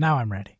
Now I'm ready.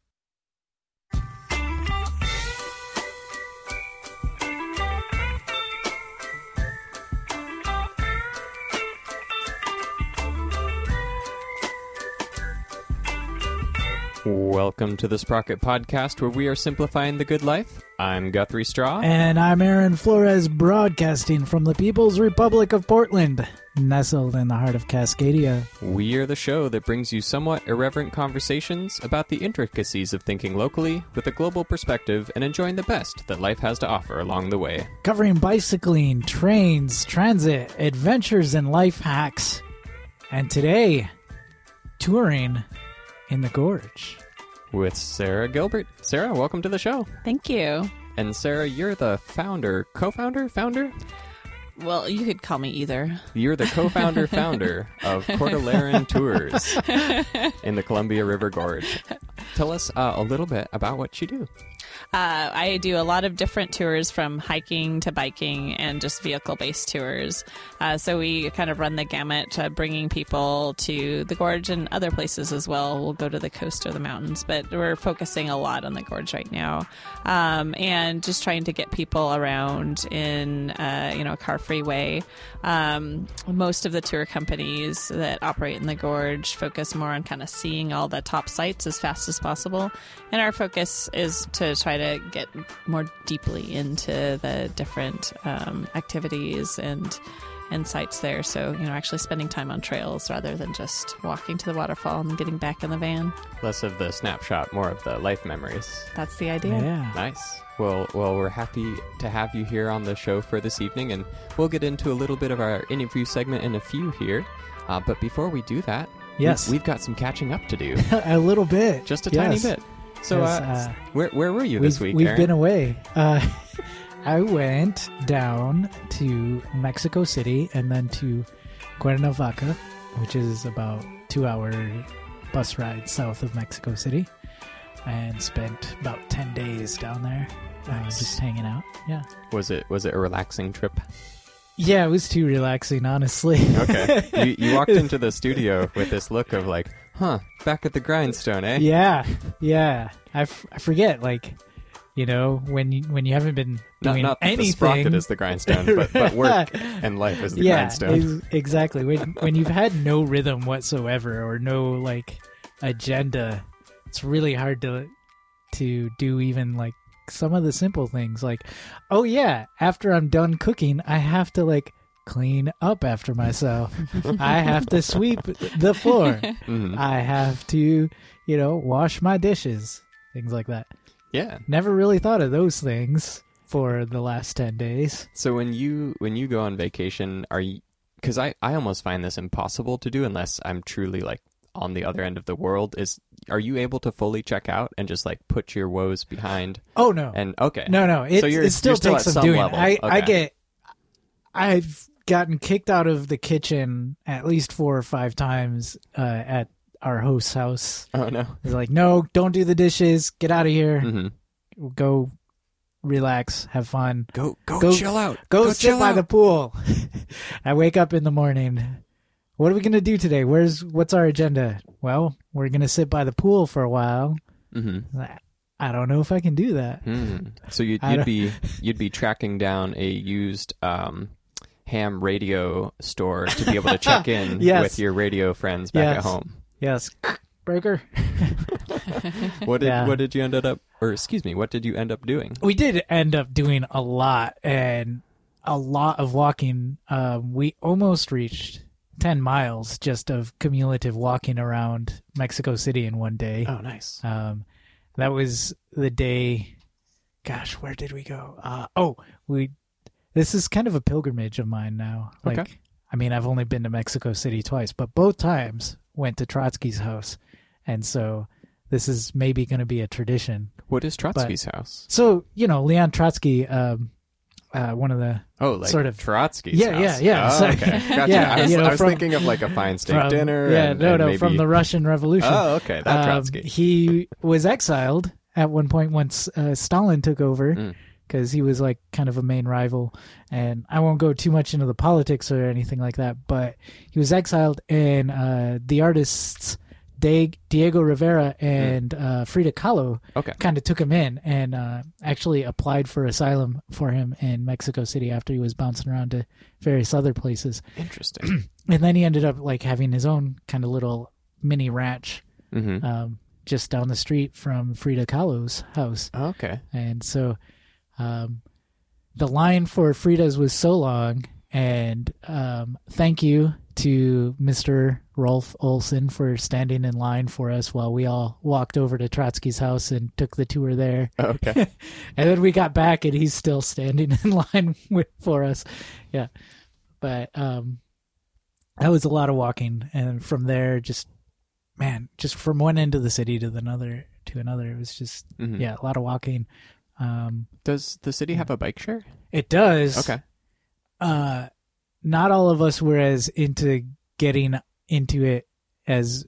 Welcome to the Sprocket Podcast, where we are simplifying the good life. I'm Guthrie Straw. And I'm Aaron Flores, broadcasting from the People's Republic of Portland, nestled in the heart of Cascadia. We are the show that brings you somewhat irreverent conversations about the intricacies of thinking locally with a global perspective and enjoying the best that life has to offer along the way. Covering bicycling, trains, transit, adventures, and life hacks. And today, touring in the gorge. With Sarah Gilbert. Sarah, welcome to the show. Thank you. And Sarah, you're the founder, co founder, founder? Well, you could call me either. You're the co founder, founder of Cordilleran Tours in the Columbia River Gorge. Tell us uh, a little bit about what you do. Uh, I do a lot of different tours from hiking to biking and just vehicle based tours. Uh, so we kind of run the gamut, uh, bringing people to the gorge and other places as well. We'll go to the coast or the mountains, but we're focusing a lot on the gorge right now, um, and just trying to get people around in uh, you know a car free way. Um, most of the tour companies that operate in the gorge focus more on kind of seeing all the top sites as fast as possible, and our focus is to try to get more deeply into the different um, activities and and sites there. So, you know, actually spending time on trails rather than just walking to the waterfall and getting back in the van. Less of the snapshot, more of the life memories. That's the idea. Yeah. Nice. Well, well, we're happy to have you here on the show for this evening, and we'll get into a little bit of our interview segment in a few here. Uh, but before we do that, we- Yes. we've got some catching up to do, a little bit. just a Yes. tiny bit. So, uh, uh, where where were you this week? We've Aaron? been away. Uh, I went down to Mexico City and then to Cuernavaca, which is about two hour bus ride south of Mexico City, and spent about ten days down there, uh, Nice. just hanging out. Yeah, Was it was it a relaxing trip? yeah, it was too relaxing, honestly. Okay. you, you walked into the studio with this look of like, huh, back at the grindstone, eh? yeah, yeah. I, f- I forget like. You know, when you when you haven't been Not, doing not that the anything, sprocket is the grindstone, but, but work and life is the yeah, grindstone. ex- exactly. When when you've had no rhythm whatsoever or no like agenda, it's really hard to to do even like some of the simple things. Like, oh yeah, after I'm done cooking, I have to like clean up after myself. I have to sweep the floor. Mhm. I have to, you know, wash my dishes. Things like that. Yeah. Never really thought of those things for the last 10 days. So when you when you go on vacation, are you? Because I I almost find this impossible to do unless I'm truly like on the other end of the world. Is are you able to fully check out and just like put your woes behind? Oh no. And okay, No, no. It, So you're- it still you're still takes some doing. level. I, I get. I've gotten kicked out of the kitchen at least four or five times uh, at our host's house. Oh no. They're like, "No, don't do the dishes. Get out of here. hmm Go, relax, have fun. Go, go Go- chill out. Go, Go sit chill by out. the pool." I wake up in the morning. What are we gonna do today? Where's what's our agenda? Well, we're gonna sit by the pool for a while. Mm-hmm. I don't know if I can do that. Mm. So you'd, you'd be you'd be tracking down a used um, ham radio store to be able to check in Yes. with your radio friends back at home. Yes, breaker. What did Yeah. what did you end up or excuse me, what did you end up doing? we did end up doing a lot and a lot of walking. Um, we almost reached 10 miles just of cumulative walking around Mexico City in one day. Oh, nice. Um, that was the day. Gosh, where did we go? Uh, oh, we. This is kind of a pilgrimage of mine now. Like, Okay. I mean, I've only been to Mexico City twice, but both times went to Trotsky's house, and so this is maybe going to be a tradition. What is Trotsky's house? So you know, Leon Trotsky, um, uh, one of the Oh, like Sort of- Trotsky's Yeah, house. yeah, yeah. Oh, So- okay. Gotcha. Yeah, I was, you know, I was from- thinking of like a fine steak from- dinner. Yeah, and, no, and no, maybe... from the Russian Revolution. Oh, okay. That Um, Trotsky. he was exiled at one point once uh, Stalin took over Mm. Because he was like kind of a main rival. And I won't go too much into the politics or anything like that, but he was exiled, and uh, the artists De- Diego Rivera and uh, Frida Kahlo Okay. kind of took him in and uh, actually applied for asylum for him in Mexico City after he was bouncing around to various other places. Interesting. And then he ended up like having his own kind of little mini ranch hmm um, just down the street from Frida Kahlo's house. Okay. And so um, the line for Frida's was so long. And um, thank you to Mr. Rolf Olson for standing in line for us while we all walked over to Trotsky's house and took the tour there. Okay. And then we got back and he's still standing in line with, for us. Yeah. But um, that was a lot of walking. And from there, just, man, just from one end of the city to the another to another, it was just, Mhm. yeah, a lot of walking. Um, Does the city have a bike share? it does. Okay. Uh, not all of us were as into getting into it as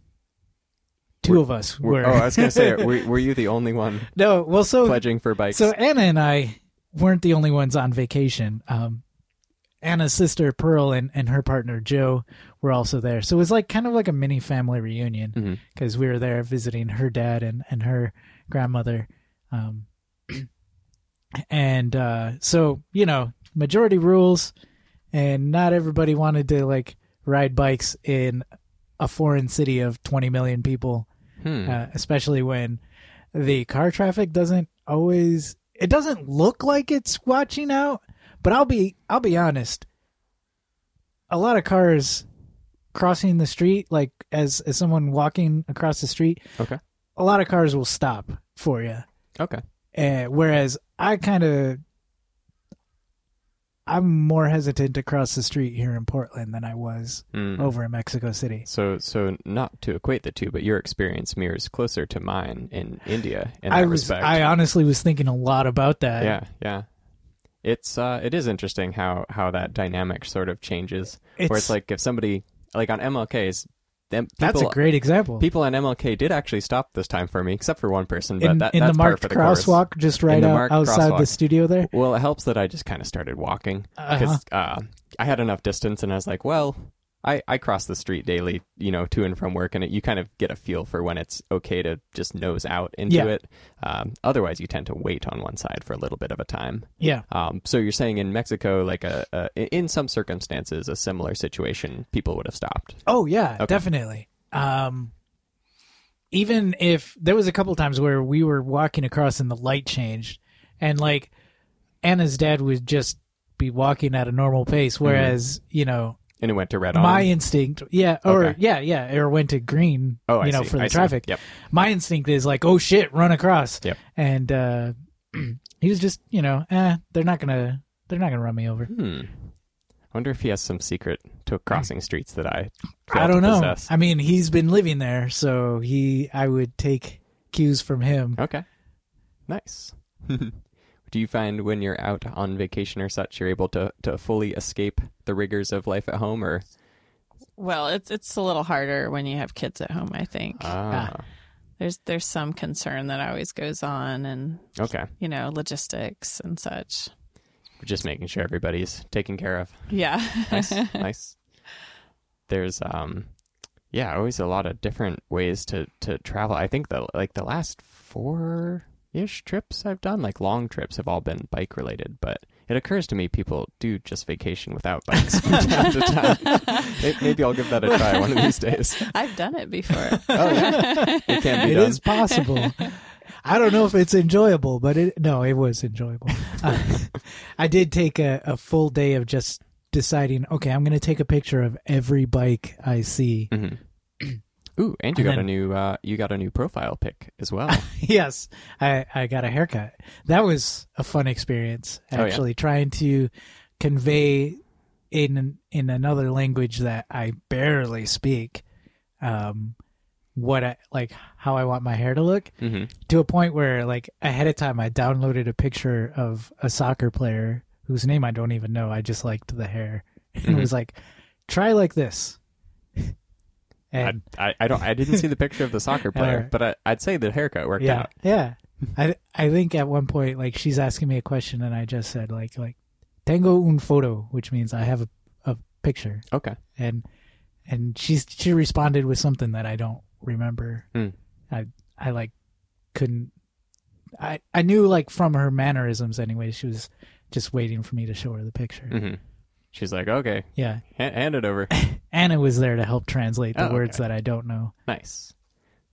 2 Were- of us Were- were. Oh, I was gonna say, were, were you the only one no, well, so pledging for bikes? so Anna and I weren't the only ones on vacation. Um, Anna's sister Pearl and, and her partner Joe were also there. So it was like kind of like a mini family reunion because we were there visiting her dad and, and her grandmother. Um, and uh, so, you know, majority rules, and not everybody wanted to like ride bikes in a foreign city of 20 million people Hmm. uh, especially when the car traffic doesn't always it doesn't look like it's watching out but i'll be i'll be honest a lot of cars crossing the street like as as someone walking across the street Okay. a lot of cars will stop for you Okay. Uh, whereas i kind of i'm more hesitant to cross the street here in portland than i was Hmm. over in mexico city So, so not to equate the two, but your experience mirrors closer to mine in India in that i was respect. i honestly was thinking a lot about that yeah, yeah. It's uh, it is interesting how how that dynamic sort of changes. where it's like if somebody like on MLK's, people, That's a great example. people on MLK did actually stop this time for me, except for one person. But in, that, in that's the marked for the course. crosswalk, just right the out, outside the studio there. Well, it helps that I just kind of started walking Uh-huh. because uh, I had enough distance, and I was like, well, I, I cross the street daily, you know, to and from work, and it, you kind of get a feel for when it's okay to just nose out into Yeah. it. Um, otherwise, you tend to wait on one side for a little bit of a time. Yeah, Um, so you're saying in Mexico, like a, a in some circumstances, a similar situation, people would have stopped. Oh yeah, Okay. definitely. Um, even if there was a couple times where we were walking across and the light changed, and like Anna's dad would just be walking at a normal pace, Mm-hmm. whereas you know And it went to red on. my instinct, yeah, or Okay. yeah, yeah, or went to green, oh, I you know, see, for the I see. traffic. Yep. My instinct is like, oh shit, run across. Yep. And uh, he was just, you know, eh, they're not gonna, they're not gonna run me over. Hmm. I wonder if he has some secret to crossing streets that I. I don't know. possess. I mean, he's been living there, so he I would take cues from him. Okay. Nice. Do you find when you're out on vacation or such, you're able to, to fully escape the rigors of life at home, or Well, it's it's a little harder when you have kids at home. I think ah, there's there's some concern that always goes on, and okay, you know logistics and such. just making sure everybody's taken care of. Yeah. Nice, nice. There's um, yeah, always a lot of different ways to to travel. I think the like the last four ish trips I've done, like long trips, have all been bike related, but. It occurs to me people do just vacation without bikes from time to time. Maybe I'll give that a try one of these days. I've done it before. Oh yeah, it can be It done. is possible. I don't know if it's enjoyable, but it no, it was enjoyable. Uh, I did take a, a full day of just deciding. Okay, I'm going to take a picture of every bike I see. Mhm. Ooh, and you And got a new uh, you got a new profile pic as well. yes, I I got a haircut. That was a fun experience. Oh, yeah? Actually, trying to convey in in another language that I barely speak, um, what I like how I want my hair to look. hmm to a point where like ahead of time I downloaded a picture of a soccer player whose name I don't even know. I just liked the hair. And Mhm. it was like, try like this. I, and I I don't I didn't see the picture of the soccer player, but I, I'd say the haircut worked yeah, out. yeah. I I think at one point like she's asking me a question and I just said like like tengo un foto, which means I have a, a picture. Okay. And and she's she responded with something that I don't remember. Hmm. I I like couldn't. I I knew like from her mannerisms anyway. She was just waiting for me to show her the picture. hmm She's like, okay, Yeah, ha- hand it over. Anna was there to help translate the Oh, words okay. that I don't know. nice.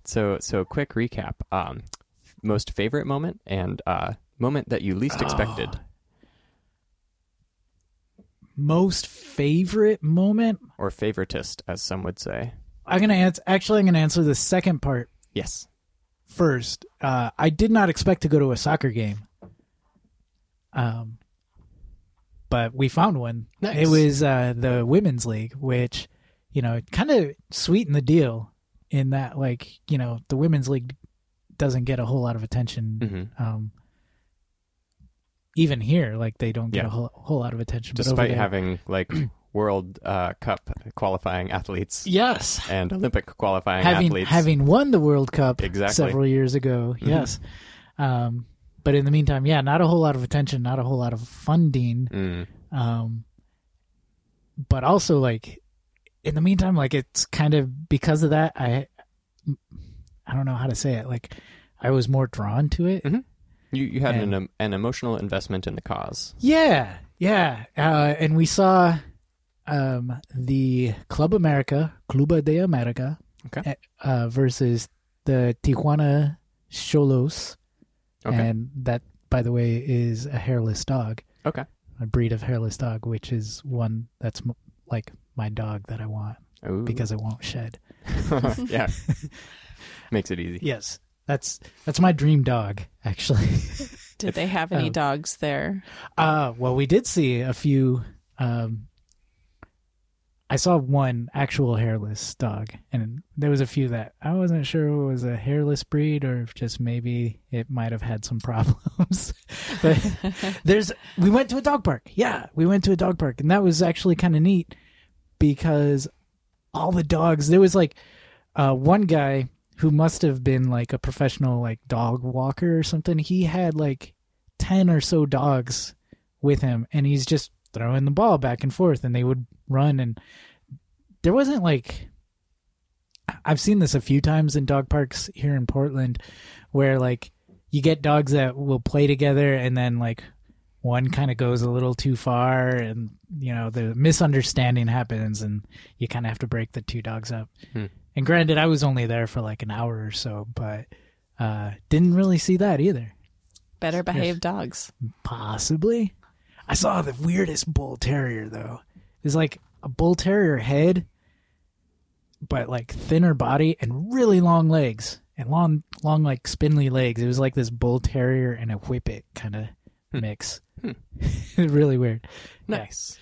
So, so quick recap. Um, most favorite moment and uh, moment that you least expected. Oh. Most favorite moment. or favoritist, as some would say. I'm gonna answer. Actually, I'm gonna answer the second part Yes. first. Uh, I did not expect to go to a soccer game. Um, but we found one. Nice. It was uh, the women's league, which you know kind of sweetened the deal in that, like you know, the women's league doesn't get a whole lot of attention. hmm Um, even here, like they don't get Yeah. a whole, whole lot of attention. Despite there- having like World uh, Cup qualifying athletes yes, and Olympic qualifying having athletes. having won the World Cup Exactly. several years ago. Mhm. Yes, um, but in the meantime, yeah, not a whole lot of attention, not a whole lot of funding. Mm. Um, but also like in the meantime, like it's kind of because of that, I I don't know how to say it. Like I was more drawn to it. Mhm. You you had And- an an emotional investment in the cause. Yeah, yeah, uh, and we saw um, the Club America, Cluba de America, Okay. uh, versus the Tijuana Xolos, Okay. and that, by the way, is a hairless dog, Okay. a breed of hairless dog, which is one that's m- like my dog that I want Ooh. because it won't shed. yeah. Makes it easy. Yes, that's that's my dream dog, actually. Did they have any Oh. dogs there? Uh, well, we did see a few. Um, I saw one actual hairless dog, and there was a few that I wasn't sure it was a hairless breed or if just maybe it might have had some problems. but there's, we went to a dog park. Yeah, we went to a dog park, and that was actually kind of neat because all the dogs. There was like uh, one guy who must have been like a professional like dog walker or something. He had like ten or so dogs with him, and he's just throwing the ball back and forth, and they would run. And there wasn't like I've seen this a few times in dog parks here in Portland, where like you get dogs that will play together, and then like one kind of goes a little too far, and you know the misunderstanding happens, and you kind of have to break the two dogs up. Hmm. And granted, I was only there for like an hour or so, but uh, didn't really see that either. Better behaved dogs. Possibly. I saw the weirdest bull terrier though. It's like a bull terrier head, but like thinner body and really long legs and long, long like spindly legs. It was like this bull terrier and a whippet kind of Hmm. mix. Hmm. really weird. Yeah. Nice.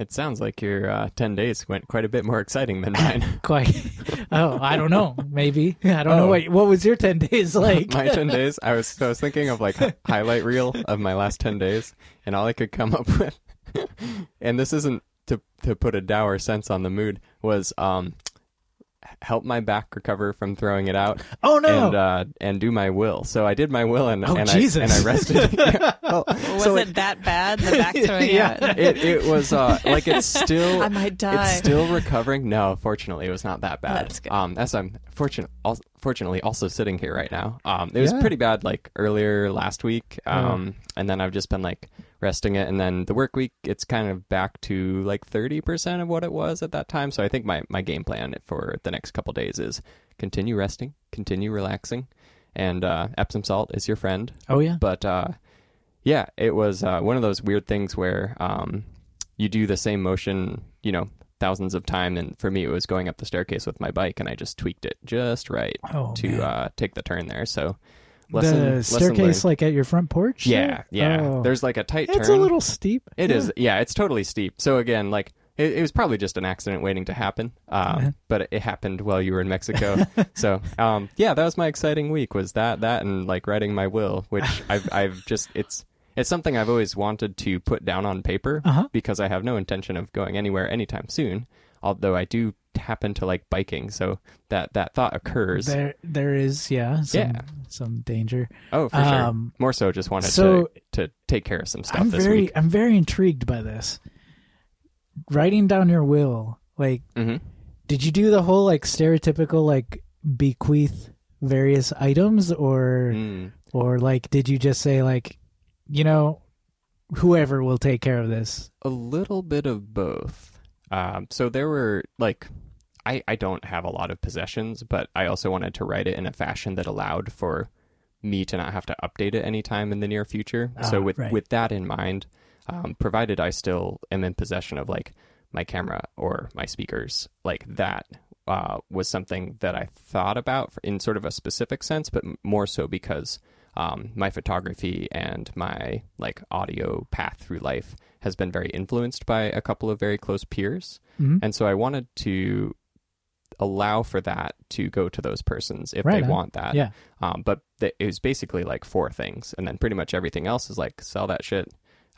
It sounds like your uh, 10 days went quite a bit more exciting than mine. Quite. oh, I don't know. Maybe I don't know Oh. what what was your ten days like. my 10 days, I was, I was thinking of like highlight reel of my last 10 days, and all I could come up with, and this isn't to, to put a dour sense on the mood, was um, help my back recover from throwing it out oh no! and uh, and do my will. So I did my will and, Oh, and, Jesus. I, and I rested. Yeah. Well, Was so it that bad? The back throwing Yeah. out? it, it was uh, like it's still I might die. It's still recovering. No, fortunately, it was not that bad. That's good. Um, as I'm fortunate, al- fortunately, also sitting here right now. Um, it was Yeah. pretty bad like earlier last week. Um, and then I've just been like resting it, and then the work week, it's kind of back to like thirty percent of what it was at that time. So I think my my game plan for the next couple days is continue resting, continue relaxing, and uh, Epsom salt is your friend. oh yeah. But uh, yeah, it was uh, one of those weird things where um, you do the same motion, you know, thousands of times. And for me, it was going up the staircase with my bike, and I just tweaked it just right Oh to uh, take the turn there. So lesson, the staircase, like at your front porch. yeah, yeah. Oh. There's like a tight it's turn. a little steep. It yeah. is, yeah. It's totally steep. So again, like it, it was probably just an accident waiting to happen. Um, Yeah. but it, it happened while you were in Mexico. so um, yeah, that was my exciting week. Was that that and like writing my will, which I've I've just it's it's something I've always wanted to put down on paper Uh-huh. because I have no intention of going anywhere anytime soon. Although I do happen to like biking, so that that thought occurs. There, there is, yeah, some, Yeah. some danger. oh, for Um, sure. More so, just wanted so- to to take care of some stuff I'm this very, week. I'm very intrigued by this. Writing down your will, like, hmm did you do the whole like stereotypical like bequeath various items or Mm. or like did you just say like you know whoever will take care of this A little bit of both. Um, so there were like, I I don't have a lot of possessions, but I also wanted to write it in a fashion that allowed for me to not have to update it anytime in the near future. so Ah, with right. with that in mind, um, provided I still am in possession of like my camera or my speakers, like that uh, was something that I thought about in sort of a specific sense, but more so because um, my photography and my like audio path through life has been very influenced by a couple of very close peers, Mhm. and so I wanted to allow for that to go to those persons if Right they want that. yeah Um, but th- it was basically like four things, and then pretty much everything else is like sell that shit,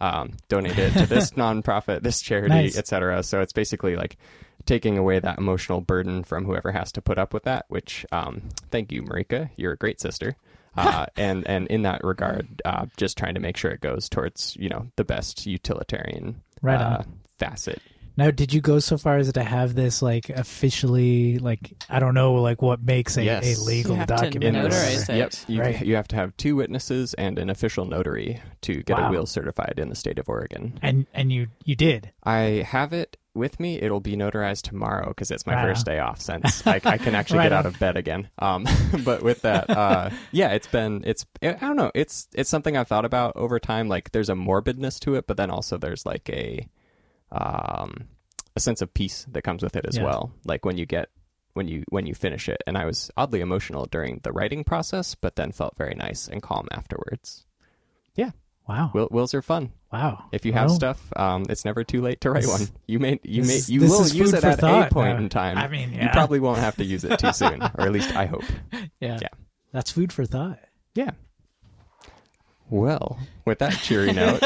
um, donate it to this nonprofit, this charity, Nice. etc. So it's basically like taking away that emotional burden from whoever has to put up with that. Which, um, thank you, Marika, you're a great sister. Uh, and and in that regard, uh, just trying to make sure it goes towards you know the best utilitarian Right uh, facet. Now did you go so far as to have this like officially like i don't know like what makes a, Yes. a legal You have to document or notarize it. Yep, you, Right. you have to have two witnesses and an official notary to get Wow. a will certified in the state of Oregon. and and you you did I have it with me. It'll be notarized tomorrow because it's my Right first day off since I, I can actually Right get out on. of bed again. Um, but with that, uh, yeah, it's been it's I don't know. It's it's something I've thought about over time. Like there's a morbidness to it, but then also there's like a um a sense of peace that comes with it as Yeah. well. Like when you get when you when you finish it, and I was oddly emotional during the writing process, but then felt very nice and calm afterwards. Yeah. Wow Will, wills are fun. wow If you have Well, stuff, um, it's never too late to write This- one. You may, you this may, you will use it at a point now. in time. I mean, You probably won't have to use it too soon, or at least I hope. yeah yeah. that's food for thought Yeah. Well, with that cheery note,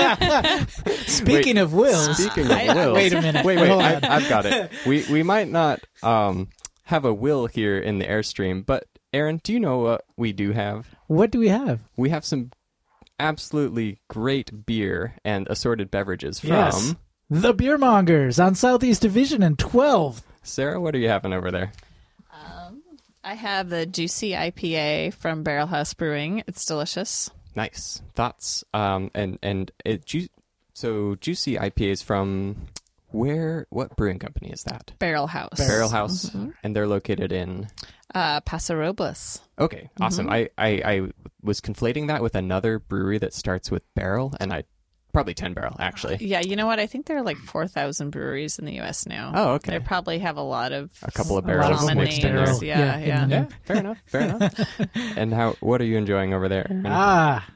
speaking of wills speaking of I- wait a minute wait, wait, I, I've got it. We we might not um have a will here in the airstream, but Aaron, do you know what we do have? what do we have We have some absolutely great beer and assorted beverages from Yes. the beer mongers on southeast division and 12th Sarah. What are you having over there? I have the juicy IPA from Barrel House Brewing. It's delicious. Nice thoughts. Um, and and it ju- so juicy IPA is from where? What brewing company is that? Barrel House. Barrel House, and they're located in. Uh, Paso Robles. Okay, awesome. I, I I was conflating that with another brewery that starts with barrel, and I probably ten barrel actually. Yeah, you know what? I think there are like 4,000 breweries in the U.S. now. Oh, okay. They probably have a lot of A couple of A of barrels common mixed names. barrel. Yeah, Yeah, yeah. Yeah, fair enough. Fair enough. and how? What are you enjoying over there? Ah,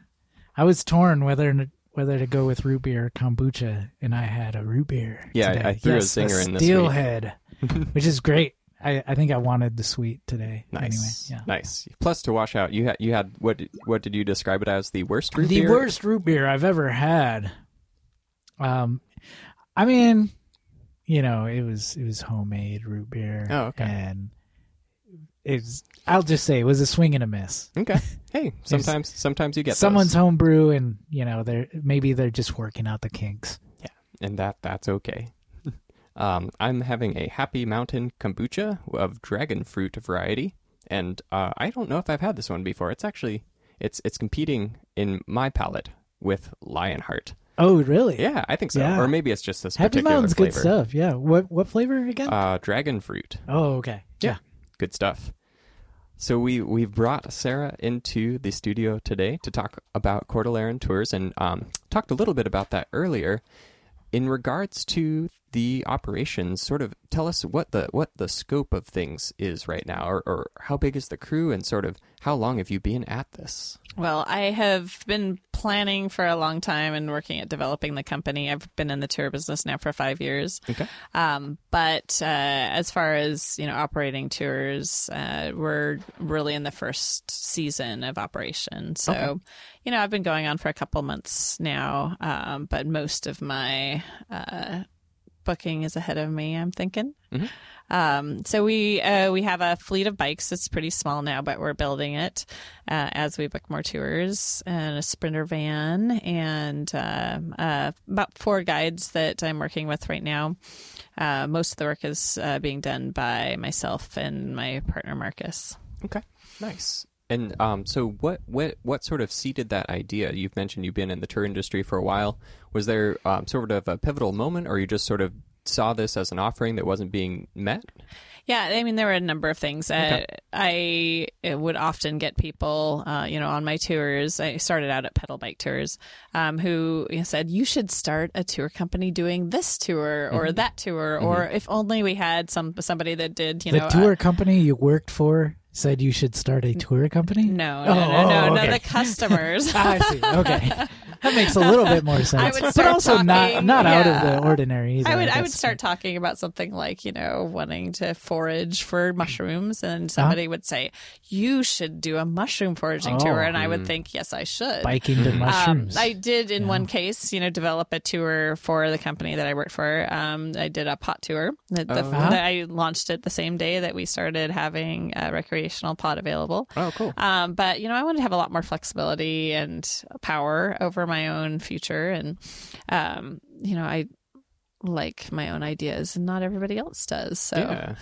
I was torn whether whether to go with root beer or kombucha, and I had a root beer. Yeah, I- today. I threw a yes, the zinger in this week. Steelhead, which is great. I, I think I wanted the sweet today. Nice, Anyway, nice. Plus, to wash out, you had you had what? did- What did you describe it as? The worst yeah. root The beer? worst root beer I've ever had. Um, I mean, you know, it was it was homemade root beer. Oh, okay. And it was. I'll just say it was a swing and a miss. Okay. Hey, sometimes sometimes you get Someone's those. homebrew, and you know, they're maybe they're just working out the kinks. Yeah, and that that's okay. Um, I'm having a Happy Mountain kombucha of dragon fruit variety, and uh, I don't know if I've had this one before. It's actually it's it's competing in my palate with Lionheart. Oh, really? Yeah, I think so. Yeah. Or maybe it's just this Happy particular Mountain's flavor. good stuff. Yeah. What what flavor again? Uh, dragon fruit. oh, okay. Yeah. Good stuff. So we we've brought Sarah into the studio today to talk about Cordilleran tours and um, talked a little bit about that earlier. In regards to the operations, sort of tell us what the what the scope of things is right now, or, or how big is the crew, and sort of how long have you been at this? Well, I have been planning for a long time and working at developing the company. I've been in the tour business now for five years. Okay. Um, but uh, as far as you know, operating tours, uh, we're really in the first season of operation. So, Okay. you know, I've been going on for a couple months now, um, but most of my uh, booking is ahead of me. I'm thinking. Mhm. Um, so we uh, we have a fleet of bikes. It's pretty small now, but we're building it uh, as we book more tours, and a sprinter van, and um uh, about four guides that I'm working with right now. Uh, most of the work is uh, being done by myself and my partner Marcus. Okay, nice. And um, so what, what what sort of seeded that idea? You've mentioned you've been in the tour industry for a while. Was there um, sort of a pivotal moment, or you just sort of saw this as an offering that wasn't being met? Yeah, I mean, there were a number of things. Uh, I would often get people, uh, you know, on my tours. I started out at pedal bike tours, um, who said, "You should start a tour company doing this tour or that tour, or if only we had some somebody that did, you the know, uh, tour company you worked for said you should start a tour company. no, no, Oh, no, no, oh, no, the customers." Ah, I see. Okay, that makes a little bit more sense. but start also not talking- not out of the ordinary. Either, I would I would start talking about something like you know wanting to forage for mushrooms, and somebody would say you should do a mushroom foraging tour, Oh. and I would think yes, I should. biking to Um, mushrooms. I did in one case, you know, develop a tour for the company that I worked for. Um, I did a pot tour. The, the, Oh. Uh-huh. that I launched it the same day that we started having a recreational pot available. Oh, cool. Um, but you know, I wanted to have a lot more flexibility and power over my own future, and um, you know, I like my own ideas, and not everybody else does. So Yeah.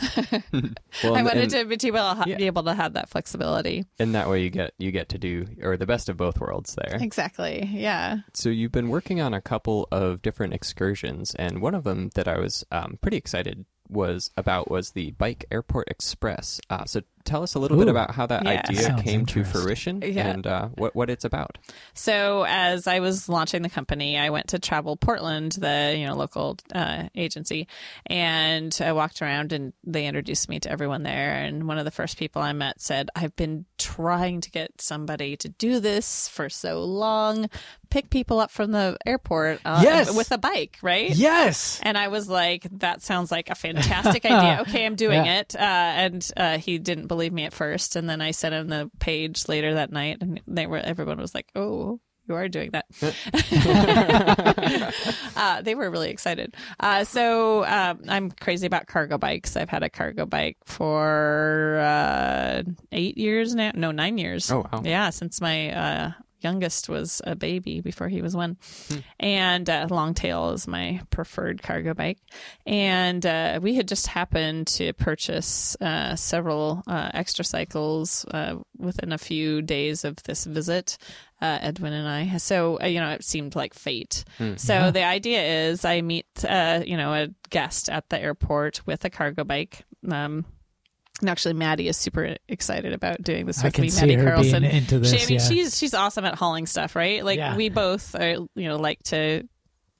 well, I wanted and- to be able, to, Yeah. be able to have that flexibility. and that way you get you get to do or the best of both worlds there. Exactly. Yeah. So you've been working on a couple of different excursions, and one of them that I was um, pretty excited was about was the Bike Airport Express. Uh, so tell us a little bit about how that Yeah. idea Sounds came to fruition Yeah. and uh, what what it's about. So as I was launching the company, I went to Travel Portland, the you know local uh, agency, and I walked around and they introduced me to everyone there. And one of the first people I met said, "I've been trying to get somebody to do this for so long, pick people up from the airport uh, Yes! with a bike, right?" yes. And I was like, that sounds like a fantastic idea. Okay, I'm doing Yeah. it. Uh, and uh, he didn't believe me at first. And then I sent him the page later that night, and they were everyone was like, oh. You are doing that. uh, they were really excited. Uh, so um, I'm crazy about cargo bikes. I've had a cargo bike for uh, eight years now. No, nine years. Oh, wow. Yeah, since my uh, youngest was a baby before he was one. And uh, Longtail is my preferred cargo bike. And uh, we had just happened to purchase uh, several uh, Xtracycles uh, within a few days of this visit. Uh, Edwin and I. So, uh, you know, it seemed like fate. So the idea is I meet, uh, you know, a guest at the airport with a cargo bike. Um, and actually, Maddie is super excited about doing this with me. Maddie Carlson. into this. She, I mean, yeah. she's she's awesome at hauling stuff, right? Like Yeah. we both are, you know, like to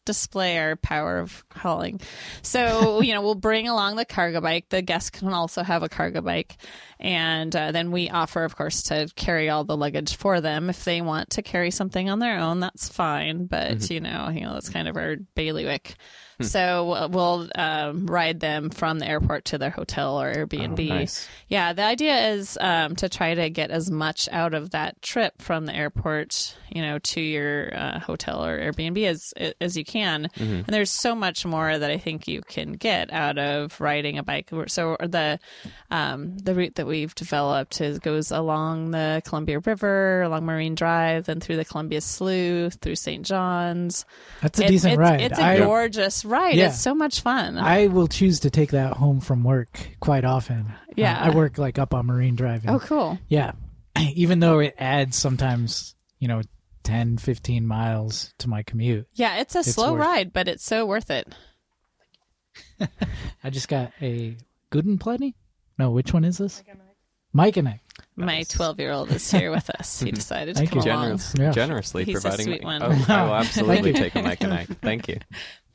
display our power of hauling. So, you know, we'll bring along the cargo bike. The guests can also have a cargo bike. And uh, then we offer, of course, to carry all the luggage for them. If they want to carry something on their own, that's fine. But, you know, you know, that's kind of our bailiwick. So uh, we'll um, ride them from the airport to their hotel or Airbnb. Oh, nice. Yeah, the idea is um, to try to get as much out of that trip from the airport, you know, to your uh, hotel or Airbnb as as you can. And there's so much more that I think you can get out of riding a bike. So the um, the route that we've developed is goes along the Columbia River, along Marine Drive, then through the Columbia Slough, through St. John's. That's a It's- decent it's, ride. It's a I, gorgeous ride. Yeah. It's so much fun. I will choose to take that home from work quite often. Yeah. Uh, I work like up on Marine Drive. and- oh, cool. Yeah. Even though it adds sometimes, you know, 10, 15 miles to my commute. Yeah, it's a It's slow worth- ride, but it's so worth it. I just got a Good & Plenty? No, which one is this? Mike and Ike. My 12 year old is here with us. He decided to Thank come you. along. Generous, Yeah. generously He's a providing. sweet me- one. Oh, I will absolutely take a Mike and Ike. Thank you.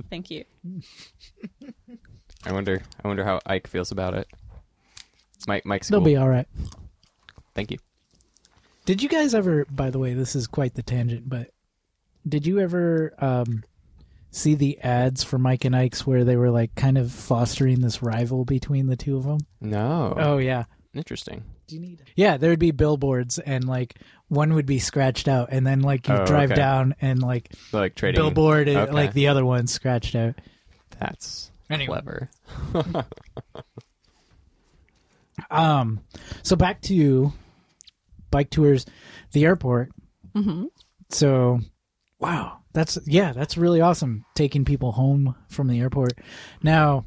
Thank you. I wonder. I wonder how Ike feels about it. Mike. Mike's They'll cool. be all right. Thank you. Did you guys ever, by the way, this is quite the tangent, but did you ever um, see the ads for Mike and Ike's where they were like kind of fostering this rival between the two of them? No. Oh, yeah. Interesting. Do you need Yeah, there would be billboards and like one would be scratched out and then like you Oh, drive okay. down and like Like trading. billboard is Okay. like the other one scratched out. That's Anyway. clever. Um, so back to bike tours, the airport. hmm So, wow, that's yeah, that's really awesome. Taking people home from the airport. Now,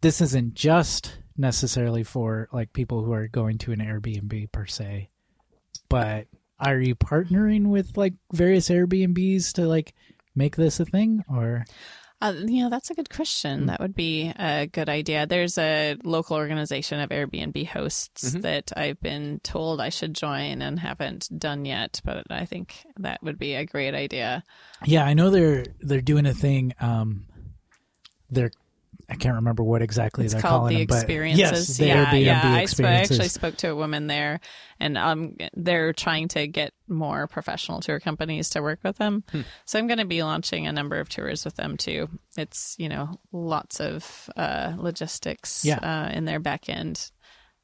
this isn't just necessarily for like people who are going to an Airbnb per se. But are you partnering with like various Airbnbs to like make this a thing or Uh, you know, that's a good question. That would be a good idea. There's a local organization of Airbnb hosts that I've been told I should join and haven't done yet, but I think that would be a great idea. Yeah, I know they're they're doing a thing. Um, they're I can't remember what exactly It's they're called calling the them, but experiences. yes, the yeah, Airbnb yeah. I, sp- I actually spoke to a woman there, and um, they're trying to get more professional tour companies to work with them. Hmm. So I'm going to be launching a number of tours with them too. It's you know lots of uh, logistics Yeah. uh, in their back end.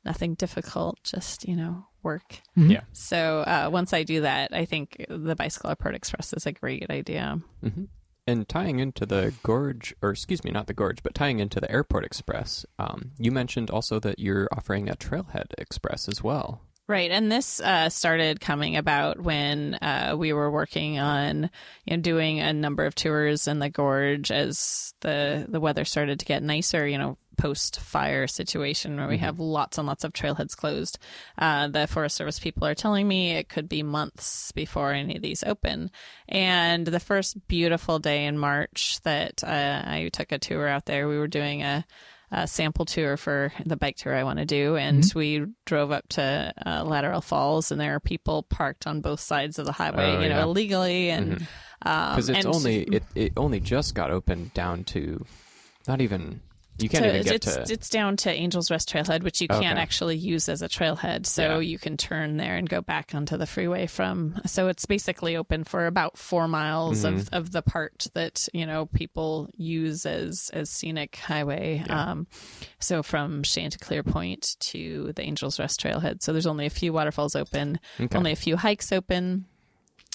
Nothing difficult, just you know work. Mhm. Yeah. So uh, once I do that, I think the Bicycle Airport Express is a great idea. hmm And tying into the Gorge, or excuse me, not the Gorge, but tying into the Airport Express, um, you mentioned also that you're offering a Trailhead Express as well. Right, and this uh, started coming about when uh, we were working on you know doing a number of tours in the gorge as the the weather started to get nicer. You know, post fire situation where we have lots and lots of trailheads closed. Uh, the Forest Service people are telling me it could be months before any of these open. And the first beautiful day in March that uh, I took a tour out there, we were doing a a sample tour for the bike tour I want to do, and we drove up to uh, Latourell Falls, and there are people parked on both sides of the highway, Oh, you know, yeah. illegally, and um, Because it's and- only it, it only just got opened down to not even you can't to- even get it's, to it's down to Angels Rest Trailhead, which you can't actually use as a trailhead. So Yeah. you can turn there and go back onto the freeway from. So it's basically open for about four miles of, Mm-hmm. of the part that you know people use as as scenic highway. Um, so from Chanticleer Point to the Angels Rest Trailhead. So there's only a few waterfalls open, Okay. only a few hikes open.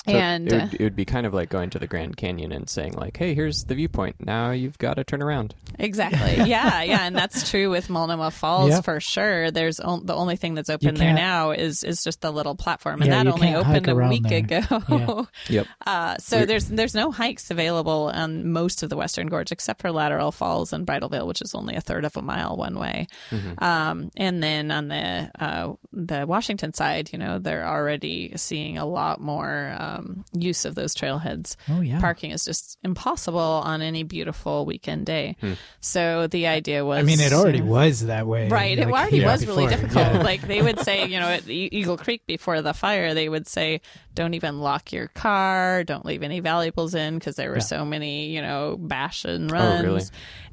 So and it uh, would, it would be kind of like going to the Grand Canyon and saying like, "Hey, here's the viewpoint. Now you've got to turn around." Exactly. Yeah, yeah, and that's true with Multnomah Falls Yep. for sure. There's on, the only thing that's open there now is is just the little platform, and Yeah, that only opened a week there. ago. Yep. Uh, so We're- there's there's no hikes available on most of the Western Gorge except for Latourell Falls and Bridalveil, which is only a third of a mile one way. Mm-hmm. Um, and then on the uh, the Washington side, you know, they're already seeing a lot more um, Um, use of those trailheads. Oh yeah. Parking is just impossible on any beautiful weekend day. Hmm. So the idea was, I mean, it already you know, was that way. Right, it already yeah, was really difficult. Yeah. Like they would say, you know, at Eagle Creek before the fire, they would say, "Don't even lock your car. Don't leave any valuables in," because there were Yeah. so many, you know, bash and Oh, really?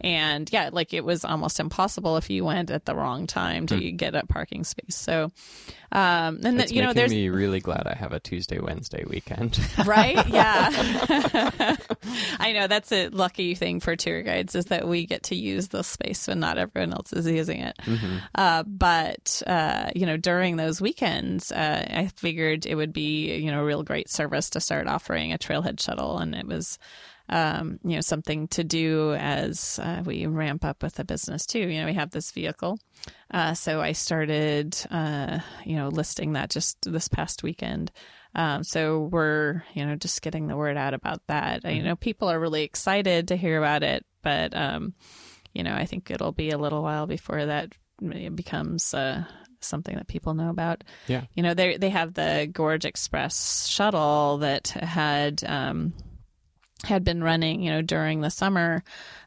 And yeah, like it was almost impossible if you went at the wrong time to get a parking space. So, um, and It's then, you know, there's me really glad I have a Tuesday Wednesday weekend. right yeah i know that's a lucky thing for tour guides is that we get to use the space when not everyone else is using it uh, but uh, you know during those weekends uh, i figured it would be you know a real great service to start offering a trailhead shuttle and it was um, you know something to do as uh, we ramp up with the business too you know we have this vehicle uh, so I started, uh, you know, listing that just this past weekend. Um, so we're, you know, just getting the word out about that. You know, people are really excited to hear about it, but, um, you know, I think it'll be a little while before that becomes uh, something that people know about. Yeah. You know, they they have the Gorge Express shuttle that had. Um, had been running, you know, during the summer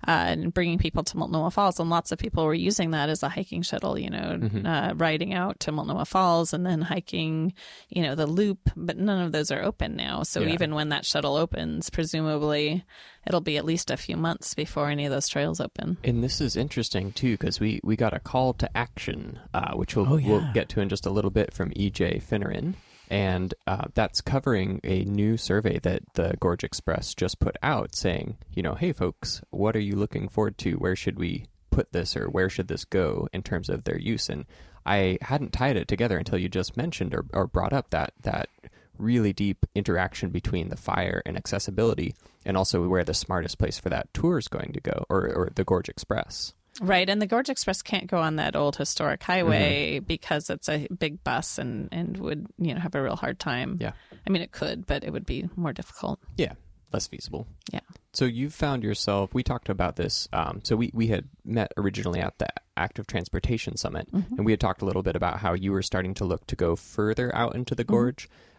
uh, and bringing people to Multnomah Falls, and lots of people were using that as a hiking shuttle, you know, uh, riding out to Multnomah Falls and then hiking, you know, the loop. But none of those are open now, so Yeah. even when that shuttle opens, presumably it'll be at least a few months before any of those trails open. And this is interesting too because we, we got a call to action, uh, which we'll, Oh, we'll get to in just a little bit from EJ Finneran. And uh, that's covering a new survey that the Gorge Express just put out saying, you know, hey folks, what are you looking forward to? Where should we put this or where should this go in terms of their use? And I hadn't tied it together until you just mentioned or, or brought up that that really deep interaction between the fire and accessibility and also where the smartest place for that tour is going to go or, or the Gorge Express. Right, and the Gorge Express can't go on that old historic highway because it's a big bus and and would you know have a real hard time. Yeah. I mean it could, but it would be more difficult. Yeah, less feasible. Yeah. So you found yourself. We talked about this. Um, so we we had met originally at the active transportation summit, Mm-hmm. and we had talked a little bit about how you were starting to look to go further out into the Mm-hmm.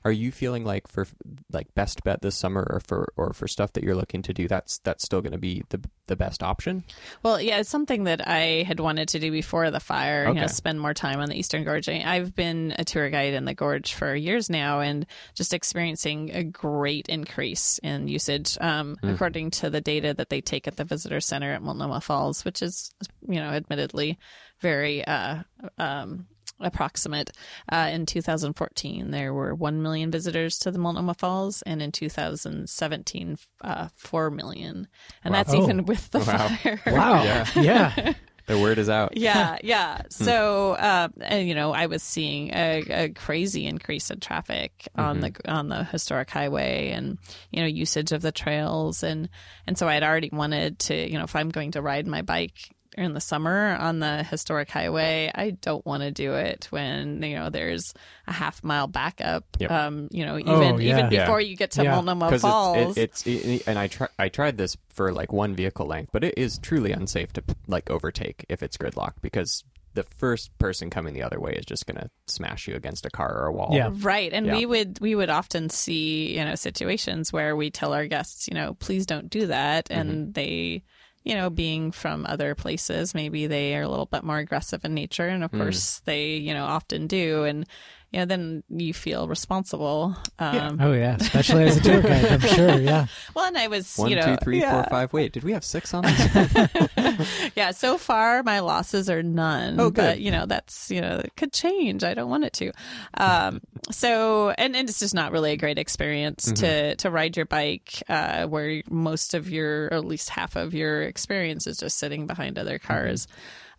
Are you feeling like for like best bet this summer, or for or for stuff that you're looking to do, that's that's still going to be the the best option? Well, yeah, it's something that I had wanted to do before the fire. You know, Okay. spend more time on the Eastern Gorge. I've been a tour guide in the gorge for years now, and just experiencing a great increase in usage, um, according to the data that they take at the visitor center at Multnomah Falls, which is, you know, admittedly very. Uh, um, approximate. Uh, in 2014, there were 1 million visitors to the Multnomah Falls, and in 2017, uh, 4 million. And that's Wow. even with the Wow. fire. Wow. Yeah. yeah. The word is out. yeah, yeah. So, uh, and, you know, I was seeing a, a crazy increase in traffic on the on the historic highway, and you know, usage of the trails, and and so I had already wanted to, you know, if I'm going to ride my bike in the summer on the historic highway, I don't want to do it when you know there's a half mile backup. Yep. Um, you know, even Oh, yeah. even Yeah. before you get to Yeah. Multnomah because Falls. it's, it, it's and I try I tried this for like one vehicle length, but it is truly unsafe to like overtake if it's gridlocked because the first person coming the other way is just going to smash you against a car or a wall. Yeah. Right. And Yeah. we would we would often see, you know, situations where we tell our guests, you know, please don't do that Mm-hmm. and they you know, being from other places, maybe they are a little bit more aggressive in nature and of Mm. course they, you know, often do and you know, then you feel responsible. Um Oh yeah, especially as a tour guide, I'm sure. Yeah. well and I was One, you know two, three, four, yeah. five. Wait, did we have six on this? Yeah, so far my losses are none. Oh, good. But you know, that's you know, it could change. I don't want it to. Um, so and, and it's just not really a great experience Mm-hmm. to to ride your bike uh, where most of your, or at least half of your experience is just sitting behind other Mm-hmm.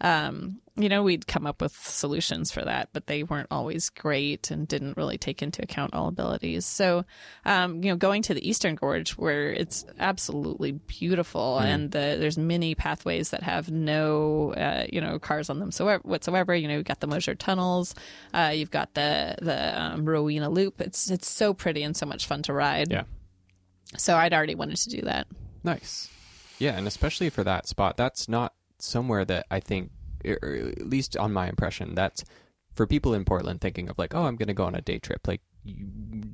Um, you know, we'd come up with solutions for that, but they weren't always great and didn't really take into account all abilities. So, um, you know, going to the Eastern Gorge where it's absolutely beautiful and the, there's many pathways that have no, uh, you know, cars on them so whatsoever. You know, you've got the Mosier tunnels, uh, you've got the the um, Rowena Loop. It's it's so pretty and so much fun to ride. yeah. So I'd already wanted to do that. Nice. Yeah, and especially for that spot, that's not somewhere that I think, or at least on my impression, that's for people in Portland thinking of like, oh, I'm going to go on a day trip. Like, you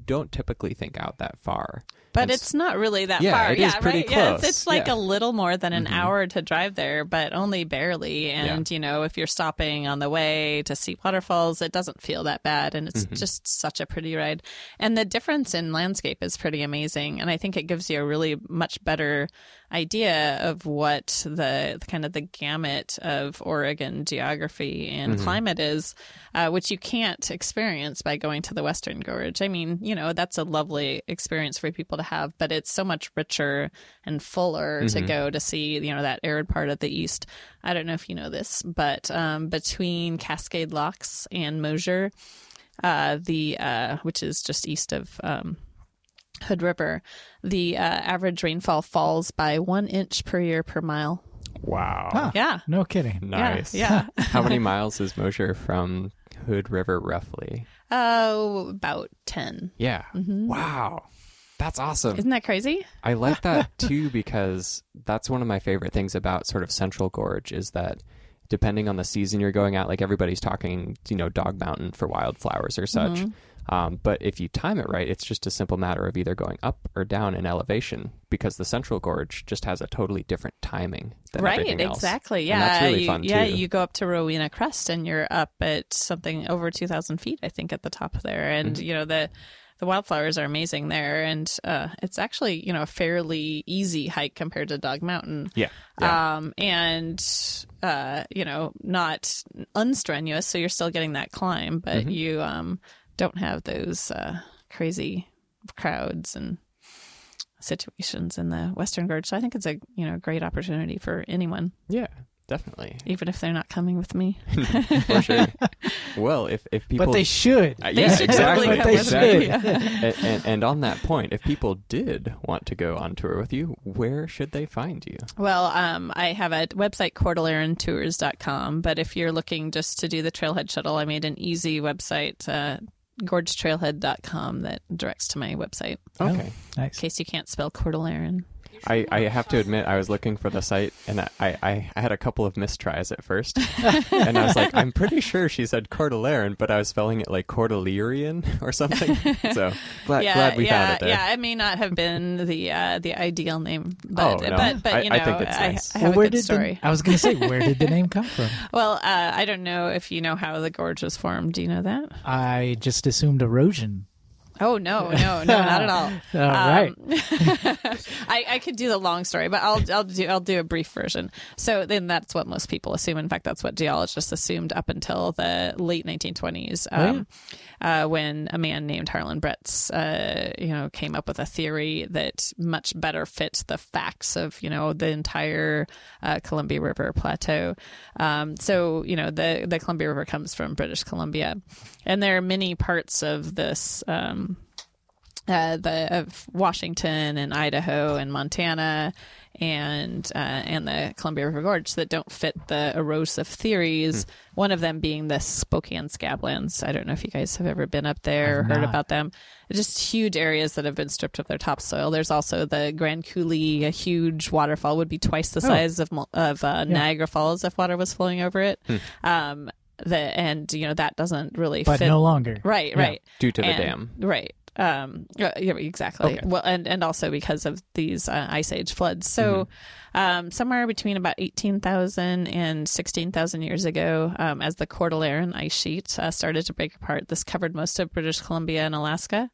don't typically think out that far. But And s- it's not really that Yeah, far. it yeah, is pretty right. Yeah, it's, close. it's like Yeah. a little more than an Mhm. hour to drive there, but only barely. And you know, if you're stopping on the way to see waterfalls, it doesn't feel that bad, and it's Mm-hmm. just such a pretty ride. And the difference in landscape is pretty amazing, and I think it gives you a really much better idea of what the kind of the gamut of Oregon geography and Mm-hmm. climate is, uh, which you can't experience by going to the Western Gorge. I mean, you know, that's a lovely experience for people to have, but it's so much richer and fuller to go to see, you know, that arid part of the east. I don't know if you know this, but um, between Cascade Locks and Mosier, uh, the uh, which is just east of um, Hood River, the uh, average rainfall falls by one inch per year per mile. wow. Huh. Yeah. No kidding. Nice. Yeah. yeah. How many miles is Mosier from Hood River roughly? Oh, about 10. Yeah. Wow. That's awesome. Isn't that crazy? I like that too because that's one of my favorite things about sort of Central Gorge is that depending on the season you're going at, like everybody's talking, you know, Dog Mountain for wildflowers or such. Mm-hmm. Um, but if you time it right, it's just a simple matter of either going up or down in elevation because the Central Gorge just has a totally different timing than right, everything else. exactly. And Yeah. that's really you, fun yeah, too. you go up to Rowena Crest and you're up at something over 2,000 feet, I think, at the top there. And, Mm-hmm. you know, the. The wildflowers are amazing there, and uh, it's actually you know a fairly easy hike compared to Dog Mountain. yeah. Yeah. um, and uh, you know, not unstrenuous, so you're still getting that climb, but Mm-hmm. you um, don't have those uh, crazy crowds and situations in the Western Gorge. So I think it's a you know great opportunity for anyone, yeah. Definitely. even if they're not coming with me. For sure. well, if, if people. But they should. Uh, They yeah, should exactly. totally come exactly. me. and, and, and on that point, if people did want to go on tour with you, where should they find you? Well, um, I have a website, cordillerantours.com, but if you're looking just to do the trailhead shuttle, I made an easy website, uh, gorgetrailhead.com, that directs to my website Okay. Oh, nice. in case you can't spell Cordilleran. I, I have to admit, I was looking for the site and I, I, I had a couple of mistries at first. and I was like, I'm pretty sure she said Cordilleran, but I was spelling it like Cordillerian or something. So glad, yeah, glad we yeah, found it there. yeah. It may not have been the uh, the ideal name, Oh, but no. but but I- you I know, think it's nice. I have where a good did story. the I was going to say where did the name come from? Well, uh, I don't know if you know how the gorge was formed. Do you know that? I just assumed erosion. Oh no, no, no, not at all. All right. I, I could do the long story, but I'll I'll do I'll do a brief version. So then that's what most people assume. In fact, that's what geologists assumed up until the late 1920s, Oh, um, uh, when a man named Harlen Bretz, uh, you know, came up with a theory that much better fits the facts of you know the entire uh, Columbia River plateau. Um, so you know the the Columbia River comes from British Columbia, and there are many parts of this. Um, uh, the of Washington and Idaho and Montana and uh, and the Columbia River Gorge that don't fit the erosive theories. One of them being the Spokane Scablands. I don't know if you guys have ever been up there or heard not. about them. Just huge areas that have been stripped of their topsoil. There's also the Grand Coulee, a huge waterfall, would be twice the size of of uh, Niagara Falls if water was flowing over it. Um, the and you know that doesn't really But fit. no longer. Right, Yeah. right Due to the and- dam. right um uh, yeah exactly. Okay. well and and also because of these uh, ice age floods. So um somewhere between about 18,000 and 16,000 years ago um as the cordilleran ice sheet uh, started to break apart this covered most of British Columbia and Alaska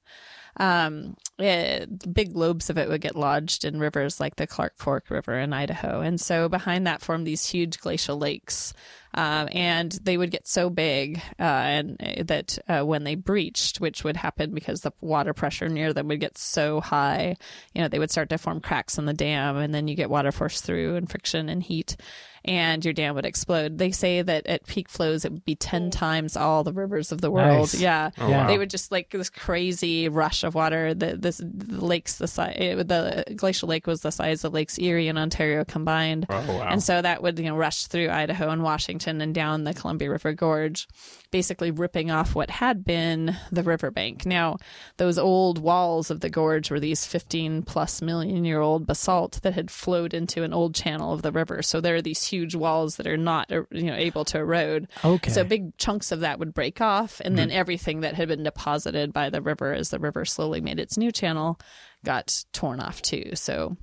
um, it, big lobes of it would get lodged in rivers like the Clark Fork River in Idaho. And so behind that formed these huge glacial lakes. Um, and they would get so big uh, and uh, that uh, when they breached, which would happen because the water pressure near them would get so high, you know, they would start to form cracks in the dam, and then you get water force through and friction and heat, and your dam would explode. They say that at peak flows, it would be ten times all the rivers of the world. Nice. Yeah, Oh, Yeah. wow. they would just like this crazy rush of water. The this the lakes the size the glacial lake was the size of Lakes Erie and Ontario combined. Oh, wow. And so that would you know rush through Idaho and Washington and down the Columbia River Gorge, basically ripping off what had been the riverbank. Now, those old walls of the gorge were these 15 plus million year old basalt that had flowed into an old channel of the river. So there are these huge walls that are not uh, you know able to erode. Okay. So big chunks of that would break off, and then everything that had been deposited by the river as the river slowly made its new channel got torn off too. So,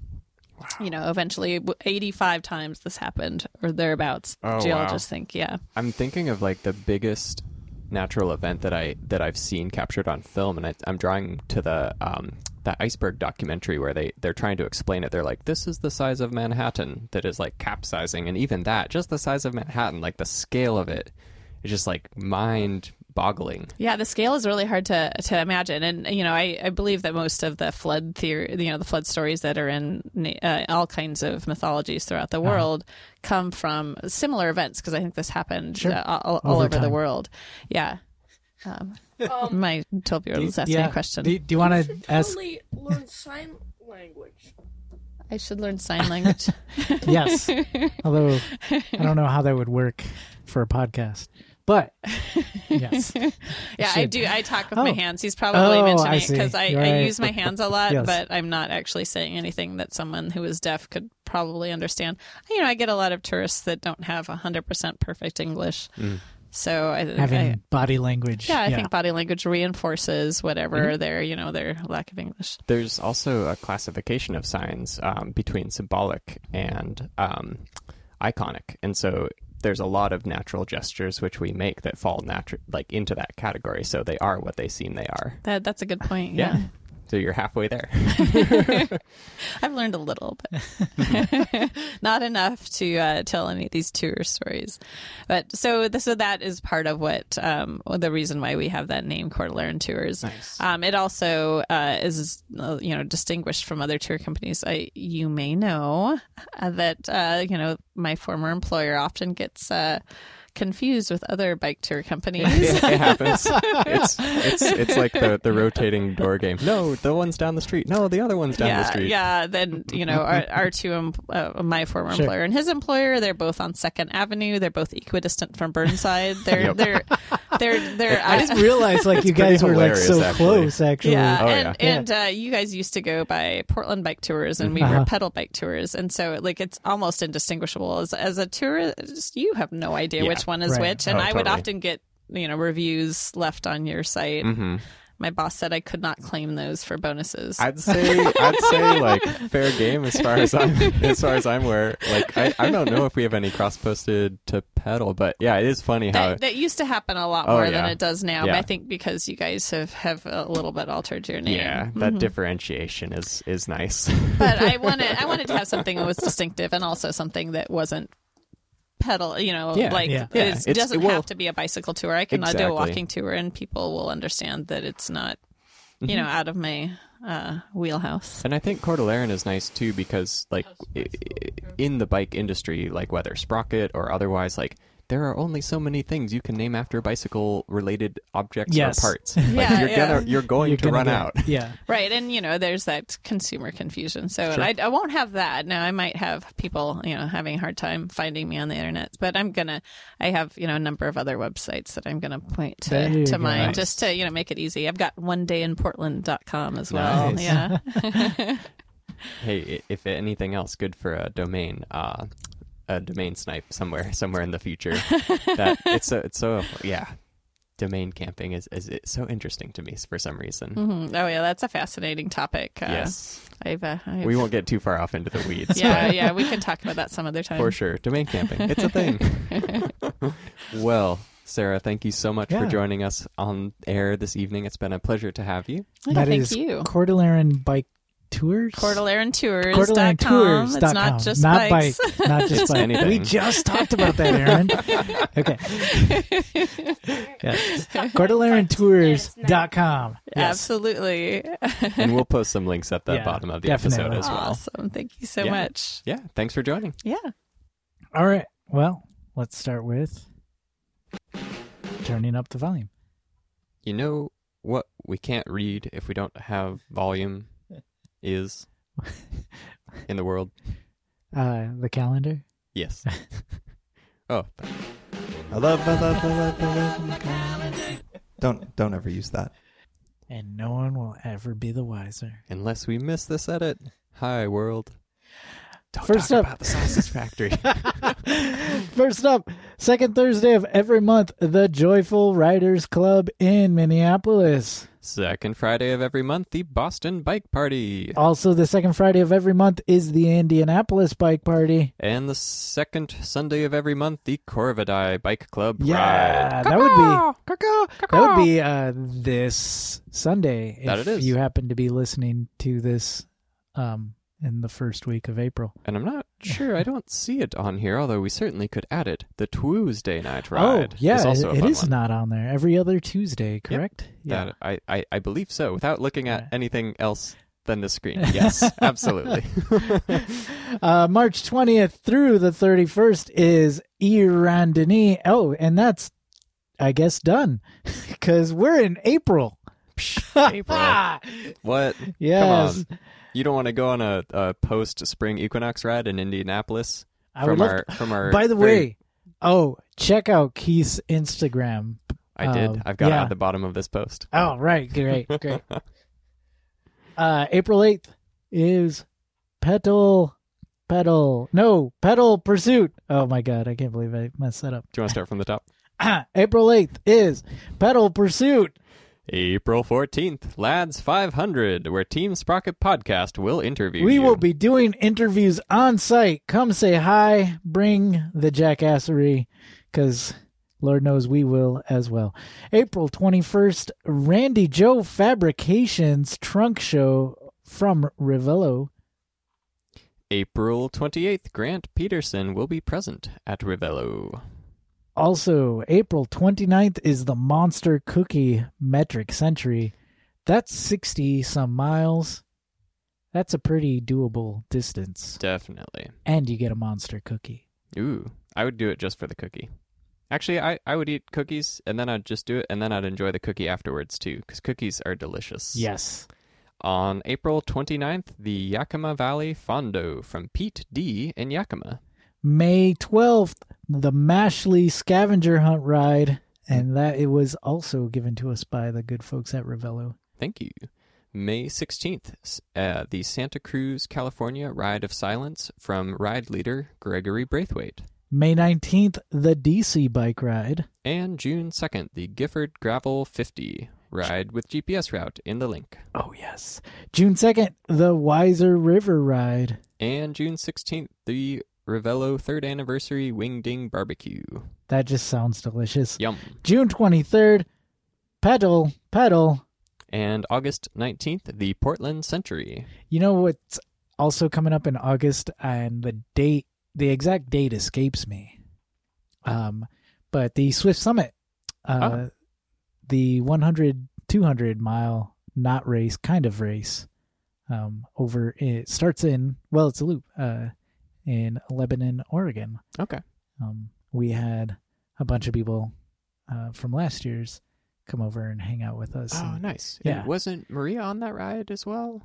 you know, eventually 85 times this happened or thereabouts. Oh, wow. Geologists think, yeah. I'm thinking of like the biggest natural event that I that I've seen captured on film, and I, I'm drawing to the um, that iceberg documentary where they they're trying to explain it. They're like, this is the size of Manhattan that is like capsizing, and even that, just the size of Manhattan, like the scale of it, is just like mind boggling. Yeah, the scale is really hard to to imagine, and you know, I, I believe that most of the flood theory, you know, the flood stories that are in uh, all kinds of mythologies throughout the world come from similar events because I think this happened Sure. uh, all, all Over over the world. Yeah. Um, Um, my twelve year old is asking yeah. a question. Do, do you want to ask? Totally learn sign language. I should learn sign language. Yes. Although I don't know how that would work for a podcast, but yes. Yeah, I should. do. I talk with Oh. my hands. He's probably Oh, mentioning it because I, I Right. use my hands a lot, Yes. but I'm not actually saying anything that someone who is deaf could probably understand. You know, I get a lot of tourists that don't have 100% perfect English. Mm. So I, Having I body language. yeah, I think body language reinforces whatever Mm-hmm. their, you know, their lack of English. There's also a classification of signs um, between symbolic and um, iconic, and so there's a lot of natural gestures which we make that fall natu- like into that category. So they are what they seem they are. That that's a good point. Yeah. yeah. So you're halfway there. I've learned a little, but not enough to uh, tell any of these tour stories. But so, so that is part of what um, the reason why we have that name, Cordilleran Tours. Nice. Um, it also uh, is, uh, you know, distinguished from other tour companies. I, you may know uh, that uh, you know my former employer often gets. Confused with other bike tour companies. it, it happens. It's it's it's like the the rotating door game. No, the one's down the street. No, the other one's down yeah, the street. yeah. Then you know our, our two, em- uh, my former Sure. employer and his employer, they're both on Second Avenue. They're both equidistant from Burnside. They're Yep. they're they're they're. I just realized like you guys were like so actually. close actually. Yeah, Oh, and yeah. and uh, you guys used to go by Portland bike tours, and we Uh-huh. were pedal bike tours, and so like it's almost indistinguishable. As as a tourist, you have no idea Yeah. which one is Right. which, and Oh, I would totally. often get you know reviews left on your site. hmm My boss said I could not claim those for bonuses. I'd say I'd say like fair game as far as I'm as far as I'm aware. Like I, I don't know if we have any cross posted to pedal, but yeah, it is funny how that, that used to happen a lot Oh, more yeah. than it does now. Yeah. But I think because you guys have, have a little bit altered your name. yeah that differentiation is is nice. but I wanted I wanted to have something that was distinctive and also something that wasn't pedal. You know, Yeah, like yeah. Yeah, it doesn't it will- have to be a bicycle tour. I can uh, do a walking tour, and people will understand that it's not you Mm-hmm. know out of my uh, wheelhouse. And I think Cordilleran is nice too because, like, i- i- in the bike industry, like whether Sprocket or otherwise, like there are only so many things you can name after bicycle-related objects Yes. or parts. Like, Yeah, you're yeah. gonna you're going You're to gonna run get- out. Yeah. Right, and you know, there's that consumer confusion. So Sure. I, I won't have that. Now I might have people, you know, having a hard time finding me on the internet, but I'm gonna. I have you know a number of other websites that I'm gonna point to, to mine Nice. just to you know make it easy. I've got one day in Portland.com as well. Nice. Yeah, Hey, if anything else, good for a domain. Uh, a domain snipe somewhere, somewhere in the future. that it's so it's so yeah. Domain camping is is it's so interesting to me for some reason. Mhm. oh yeah, that's a fascinating topic. Uh, Yes, I've, uh, I've we won't get too far off into the weeds. Yeah, but- yeah, we can talk about that some other time. For sure. Domain camping. It's a thing. well, Sarah, thank you so much for joining us on air this evening. It's been a pleasure to have you. Yeah, That thank is you. Cordilleran Bike Tours. Tours. CordilleranTours.com. It's not just not bikes. bike, not just It's bike. anything. We just talked about that, Aaron. okay. Yes. CordilleranTours.com. Yes. Absolutely. And we'll post some links at the Yeah, bottom of the definitely. episode as well. Awesome. Thank you so Yeah. much. Yeah, thanks for joining. Yeah. All right. Well, let's start with turning up the volume. You know what we can't read if we don't have volume is in the world? Uh, the calendar. Yes. oh, I love, I love, I love, I love. the calendar. Don't don't ever use that. And no one will ever be the wiser. unless we miss this edit. Hi, world. Don't First talk up- about the sausage factory. First up, second Thursday of every month, the Joyful Riders Club in Minneapolis. Second Friday of every month, the Boston Bike Party. Also, the second Friday of every month is the Indianapolis Bike Party. And the second Sunday of every month, the Corvidae Bike Club Yeah, Ride. that would be that would be uh, this Sunday That if it is. you happen to be listening to this um, in the first week of April. And I'm not sure, I don't see it on here, although we certainly could add it. The Tuesday Night Ride. oh, yeah, is also it- it is one. not on there. Every other Tuesday, correct? That, I, I, I believe so. Without looking at Yeah. anything else than the screen. Yes, absolutely. uh, March 20th through the 31st is Errandonnee. Oh, and that's, I guess, done because we're in April. April. what? yes. You don't want to go on a, a post spring equinox ride in Indianapolis I would from love our from our. By the very- way, oh, check out Keith's Instagram. I did. um, I've got it at the bottom of this post. Oh, right. Great. Great. uh, April 8th is Pedal. Pedal. No, Pedal Pursuit. Oh, my God. I can't believe I messed that up. Do you want to start from the top? April 8th is Pedal Pursuit. April 14th, Ladd's 500, where Team Sprocket Podcast will interview We you. will be doing interviews on site. Come say hi. Bring the jackassery because Lord knows we will as well. April 21st, Randi Jo Fabrications Trunk Show from Rivelo. April 28th, Grant Petersen will be present at Rivelo. Also, April 29th is the Monster Cookie Metric Century. That's 60 some miles. That's a pretty doable distance. Definitely. And you get a monster cookie. Ooh, I would do it just for the cookie. Actually, I, I would eat cookies and then I'd just do it and then I'd enjoy the cookie afterwards too because cookies are delicious. Yes. On April 29th, the Yakima Valley Fondo from Pete D in Yakima. May 12th, the Mashley scavenger hunt ride, and that it was also given to us by the good folks at Rivelo. Thank you. May 16th, uh, the Santa Cruz, California Ride of Silence from ride leader Gregory Braithwaite. May 19th, the DC bike ride. And June 2nd, the Gifford Gravel 50 ride with GPS route in the link. Oh, yes. June 2nd, the Wiser River ride. And June 16th, the Rivelo 3rd Anniversary Wing Ding Barbecue. That just sounds delicious. Yum. June 23rd, pedal, pedal. And August 19th, the Portland Century. You know what's also coming up in August, and the date, the exact date escapes me. Um, but the Swift Summit, uh, Oh. the 100, 200 mile not race kind of race, um, over it starts in well, it's a loop, uh, in Lebanon, Oregon. Okay. Um, we had a bunch of people uh, from last year's come over and hang out with us. Oh, and- nice. yeah. And wasn't Maria on that ride as well?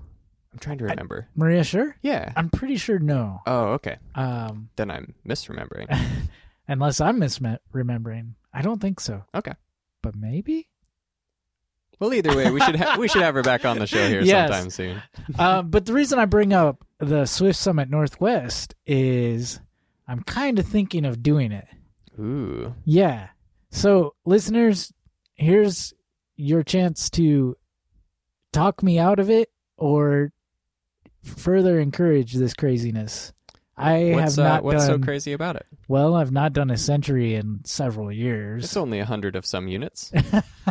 I'm trying to remember. Maria, sure. yeah. I'm pretty sure no. Oh, okay. Um, Then I'm misremembering. unless I'm misremembering. I don't think so. Okay. But maybe. Well, either way, we should ha- we should have her back on the show here Yes. sometime soon. uh, but the reason I bring up the Swift Summit Northwest is I'm kind of thinking of doing it. Ooh. Yeah. So, listeners, here's your chance to talk me out of it or further encourage this craziness. I what's have uh, not what's so crazy about it? well. I've not done a century in several years. It's only a hundred of some units.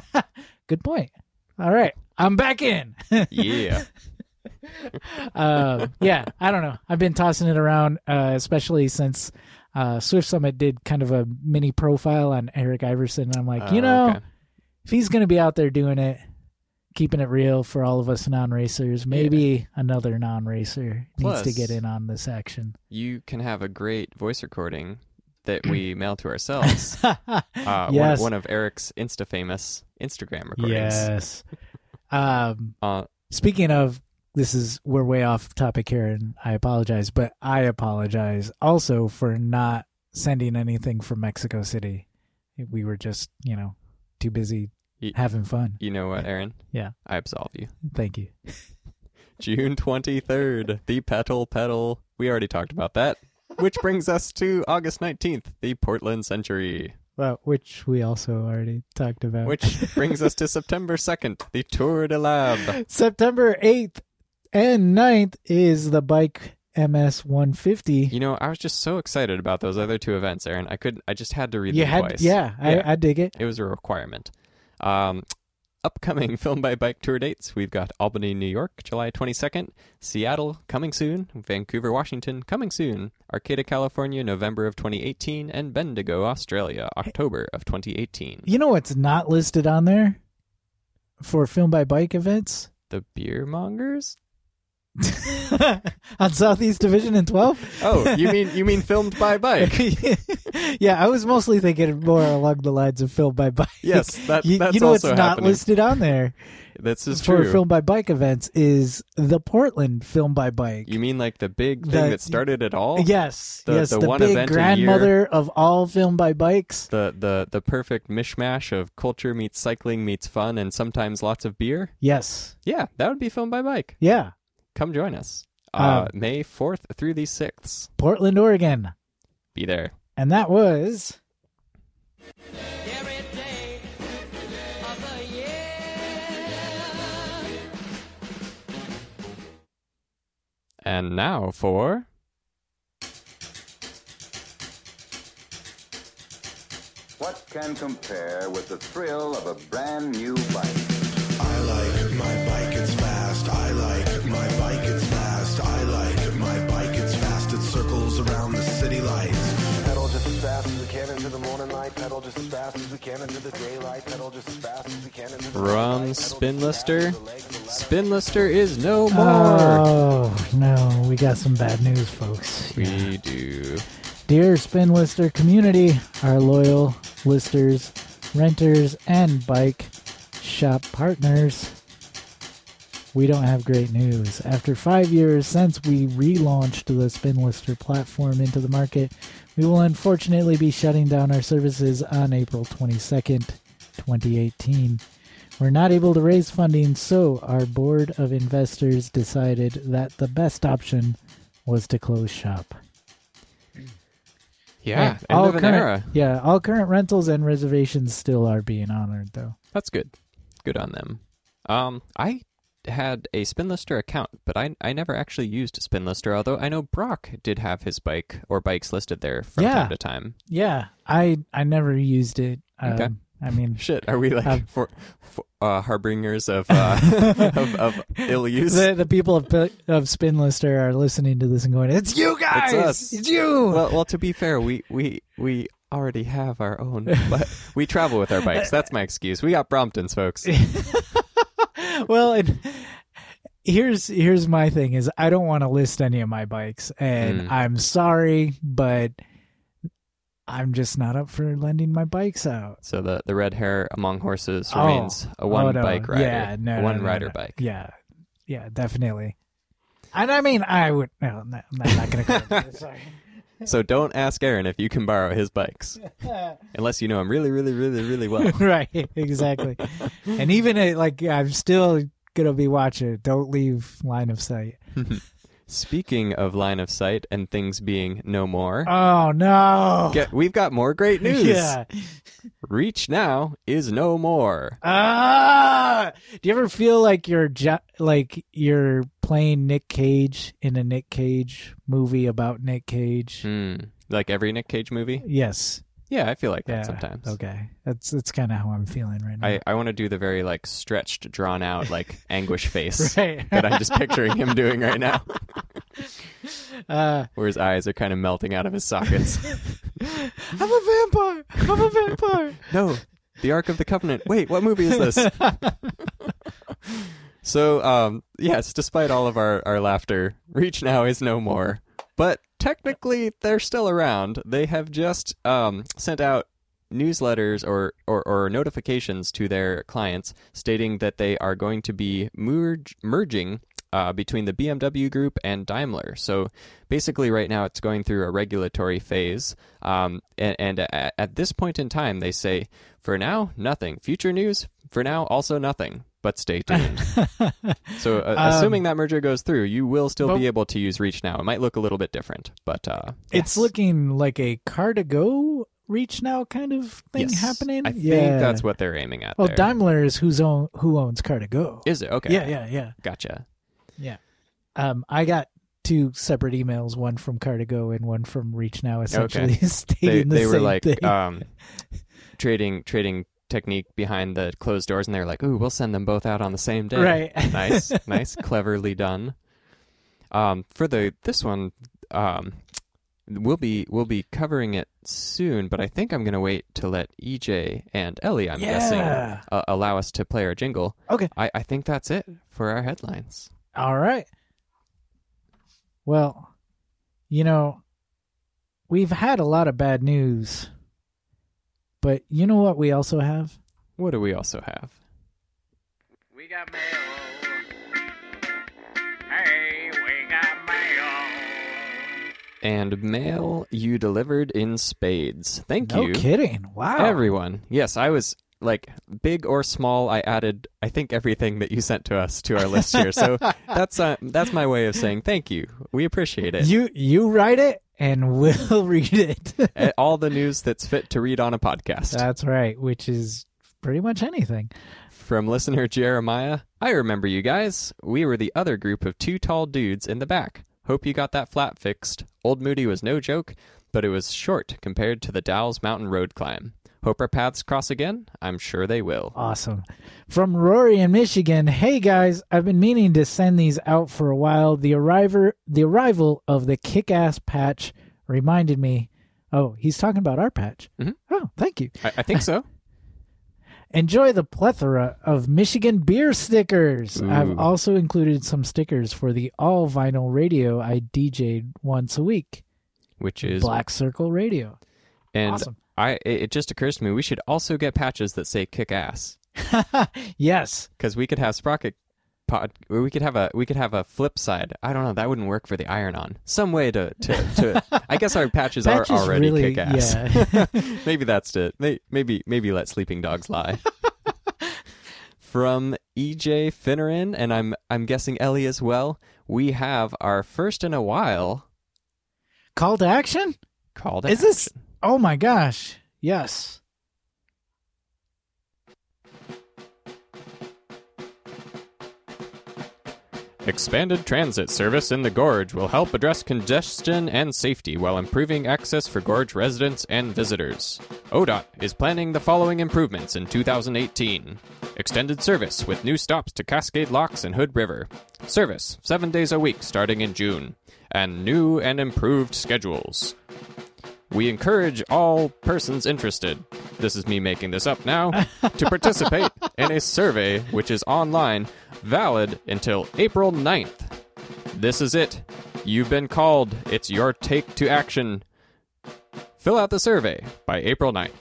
Good point. All right, I'm back in. yeah. uh, yeah, I don't know. I've been tossing it around, uh, especially since uh, Swift Summit did kind of a mini profile on Eric Iverson. And I'm like, you Oh, know, okay. if he's going to be out there doing it, keeping it real for all of us non racers, maybe another non racer needs to get in on this action. you can have a great voice recording that we mail to ourselves. Uh, yes. one, one of Eric's Insta famous Instagram recordings. yes. um, Uh, Speaking of, this is we're way off topic here, and I apologize, but I apologize also for not sending anything from Mexico City. We were just, you know, too busy Ye- having fun. you know what, Aaron? Yeah. I absolve you. Thank you. June 23rd, the Petal Pedal. We already talked about that. Which brings us to August 19th, the Portland Century. Well, which we also already talked about. Which brings us to September 2nd, the Tour de Lab. September eighth and 9th is the bike MS 150. You know, I was just so excited about those other two events, Aaron. I couldn't, I just had to read You them had, twice. yeah, Yeah. I, I dig it. It was a requirement. Um, upcoming Film by Bike tour dates we've got Albany, New York, July 22nd, Seattle, coming soon, Vancouver, Washington, coming soon, Arcata, California, November of 2018, and Bendigo, Australia, October of 2018. You know what's not listed on there for film by bike events? The Beer Mongers? on Southeast Division in 12? Oh, you mean you mean filmed by bike? yeah, I was mostly thinking more along the lines of filmed by bike. Yes, that, you, that's you know what's also not listed on there This is for true. film by bike events is the Portland film by bike. You mean like the big thing The- that started it all? yes, The- yes, the the, one big event a grandmother of all film by bikes. The the the perfect mishmash of culture meets cycling meets fun and sometimes lots of beer. Yes, Yeah, that would be filmed by bike. yeah, Come join us. Uh, Um, May 4th through the 6th. Portland, Oregon, Be there. and that was every day of the year. And now for What can compare with the thrill of a brand new bike? I like my bike, morning light. Pedal just as fast as we can into the daylight. Pedal just as fast as we can into the Run, daylight. Pedal Spin just as fast Lister. as the legs will last. Spinlister is no oh, more. Oh no, we got some bad news, folks. we do. Dear Spinlister community, our loyal listers, renters, and bike shop partners. We don't have great news. After five years since we relaunched the Spinlister platform into the market, we will unfortunately be shutting down our services on April 22nd, 2018. We're not able to raise funding, so our board of investors decided that the best option was to close shop. Yeah, And end of an current, era. Yeah, all current rentals and reservations still are being honored, though. That's good. Good on them. Um, I had a Spinlister account, but I I never actually used Spinlister. Although I know Brock did have his bike or bikes listed there from Yeah. time to time. Yeah, I I never used it. Um, Okay. I mean, Shit, are we like Um, for, for uh, harbingers of, uh, of of ill use? the the people of of Spinlister are listening to this and going, "It's you guys, us. it's you." well, well, to be fair, we we we already have our own. But we travel with our bikes. That's my excuse. We got Bromptons, folks. Well, and here's here's my thing: is I don't want to list any of my bikes, and Mm. I'm sorry, but I'm just not up for lending my bikes out. So the the red hair among horses Oh. remains a one Oh, no. bike rider. Yeah, no, a no, one no, rider bike. Yeah, yeah, definitely. And I mean, I would. No, no, I'm not going to go. Sorry. So don't ask Aaron if you can borrow his bikes, unless you know him really, really, really, really well. right, exactly. and even uh, like, I'm still gonna be watching. Don't leave line of sight. Speaking of line of sight and things being no more, Oh no! get, we've got more great news. Yeah. Reach now is no more. Ah! Do you ever feel like you're ju- like you're playing Nick Cage in a Nick Cage movie about Nick Cage? Hmm. Like every Nick Cage movie? Yes. Yeah, I feel like Yeah. that sometimes. Okay. That's that's kind of how I'm feeling right now. I, I want to do the very like stretched, drawn out, like anguish face right. that I'm just picturing him doing right now, uh, where his eyes are kind of melting out of his sockets. I'm a vampire. I'm a vampire. No, the Ark of the Covenant. Wait, what movie is this? so, um, yes, despite all of our, our laughter, Reach Now is no more. But technically, they're still around. They have just um, sent out newsletters or, or, or notifications to their clients stating that they are going to be merge, merging uh, between the BMW group and Daimler. So basically, right now it's going through a regulatory phase. Um, and and at, at this point in time, they say, for now, nothing. Future news, for now, also nothing. But stay tuned. so, uh, Um, assuming that merger goes through, you will still but- be able to use Reach now. It might look a little bit different, but uh, It's yes. looking like a car2go reach now kind of thing Yes. happening. I think yeah. that's what they're aiming at. Well, there. Daimler is who's own who owns car2go. Is it okay? Yeah, yeah, yeah, Gotcha. yeah. Um, I got two separate emails, one from car2go and one from Reach Now, essentially They stating the they were like thing. um, trading trading technique behind the closed doors, and they're like, "Ooh, we'll send them both out on the same day." Right. nice, nice, cleverly done. Um, for the this one, um, we'll be we'll be covering it soon, but I think I'm gonna wait to let EJ and Ellie, I'm guessing, uh, allow us to play our jingle. Okay. I, I think that's it for our headlines. All right. Well, you know, we've had a lot of bad news, but you know what we also have? What do we also have? We got mail. Hey, we got mail. And mail you delivered in spades. Thank no you. kidding. Wow. Everyone. Yes, I was like big or small. I added, I think, everything that you sent to us to our list here. So that's uh, that's my way of saying thank you. We appreciate it. You you write it and we'll read it. All the news that's fit to read on a podcast. That's right, which is pretty much anything. From listener Jeremiah, I remember you guys. We were the other group of two tall dudes in the back. Hope you got that flat fixed. Old Moody was no joke, but it was short compared to the Dalles Mountain Road climb. Hope our paths cross again? I'm sure they will. Awesome. From Rory in Michigan, hey guys, I've been meaning to send these out for a while. The arriver the arrival of the kick ass patch reminded me Oh, he's talking about our patch. Mhm. Oh, thank you. I, I think so. Enjoy the plethora of Michigan beer stickers. I've also included some stickers for the all vinyl radio I DJ'd once a week. Which is Black Circle Radio. and awesome. I it, it just occurs to me we should also get patches that say "kick ass" yes. because we could have Sprocket pod. We could have a we could have a flip side. I don't know. That wouldn't work for the iron on. Some way to to, to I guess our patches, Patches are already really- kick ass. yeah. maybe that's it. Maybe maybe let sleeping dogs lie. From EJ Finneran, and I'm I'm guessing Ellie as well. We have our first in a while Call to action? call to Is this? Oh my gosh. Yes. Expanded transit service in the Gorge will help address congestion and safety while improving access for Gorge residents and visitors. ODOT is planning the following improvements in 2018 extended service with new stops to Cascade Locks and Hood River, service seven days a week starting in June, and new and improved schedules. We encourage all persons interested, this is me making this up now, to participate in a survey which is online, valid until April 9th. This is it. You've been called. It's your take to action. Fill out the survey by April 9th.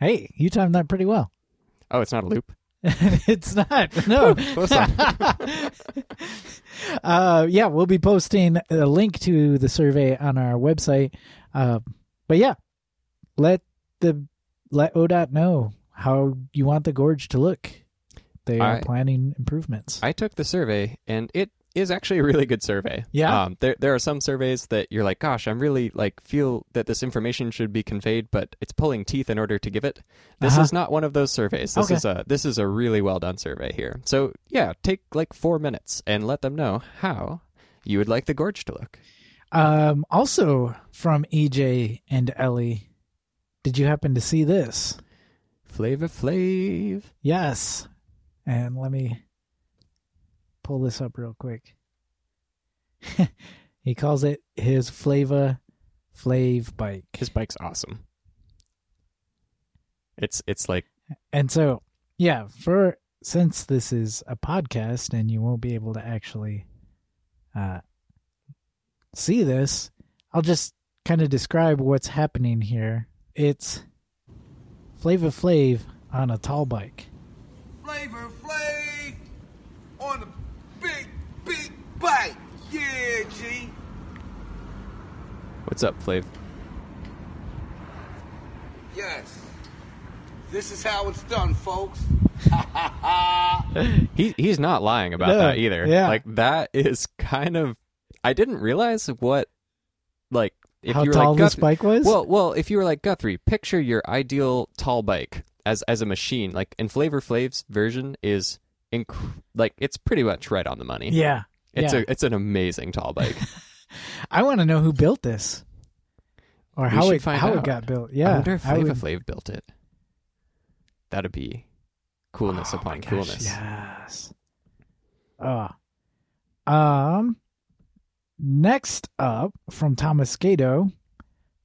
Hey, you timed that pretty well. Oh, it's not a loop. it's not. No. Uh, yeah, we'll be posting a link to the survey on our website. Uh, but yeah, let the let ODOT know how you want the gorge to look. They are I- planning improvements. I took the survey, and it is actually a really good survey. Yeah? Um, there there are some surveys that you're like, gosh, I'm really like feel that this information should be conveyed, but it's pulling teeth in order to give it. This Uh-huh. is not one of those surveys. This Okay. is a this is a really well done survey here. So yeah, take like four minutes and let them know how you would like the gorge to look. um, also from EJ and Ellie, did you happen to see this? Flavor Flav. Yes. And let me pull this up real quick. he calls it his Flava Flav bike. His bike's awesome. It's it's like And so, yeah, for since this is a podcast and you won't be able to actually uh see this, I'll just kind of describe what's happening here. It's Flavor Flav on a tall bike. Flavor Flav on a big, big bike. Yeah, G. what's up, Flav? Yes. This is how it's done, folks. He he's not lying about No, that either. yeah. Like that is kind of I didn't realize what like if How you were tall like this Guth- bike was? Well, well, if you were like Guthrie, picture your ideal tall bike as as a machine. Like in Flavor Flav's version is inc- like it's pretty much right on the money. yeah. It's yeah. a it's an amazing tall bike. I want to know who built this, or We how it how out. it got built. Yeah, I wonder if Flava would- Flav built it. That'd be coolness Oh upon gosh, coolness. Yes. Uh, um. Next up from Thomas Gato,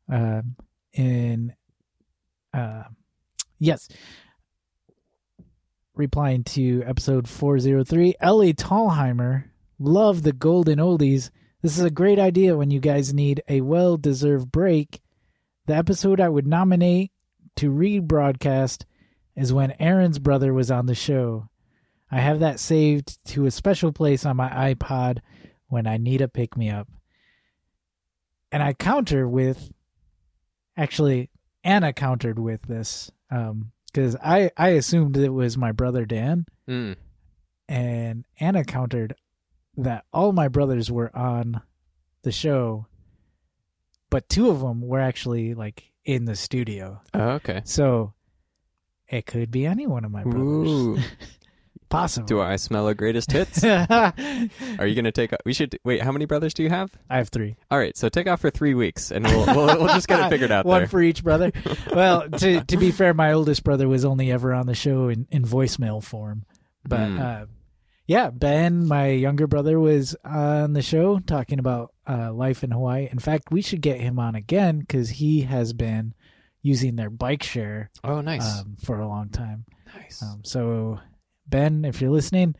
um, in, uh, yes, replying to episode four zero three, Ellie Tallheimer, love the golden oldies. This is a great idea when you guys need a well deserved break. The episode I would nominate to rebroadcast is when Aaron's brother was on the show. I have that saved to a special place on my iPod when I need a pick me up. And I counter with actually Anna countered with this um cuz I I assumed it was my brother Dan Mm. and Anna countered that all my brothers were on the show but two of them were actually like in the studio. Oh, okay. So it could be any one of my brothers. Possibly. Do I smell a greatest hits? Are you gonna take? Off? We should wait. How many brothers do you have? I have three. All right, so take off for three weeks, and we'll we'll, we'll just get it figured out One there. for each brother. well, to to be fair, my oldest brother was only ever on the show in, in voicemail form. But Hmm. uh, yeah, Ben, my younger brother, was on the show talking about uh, life in Hawaii. In fact, we should get him on again because he has been using their bike share oh, nice, um, for a long time. nice. Um, so, Ben, if you're listening,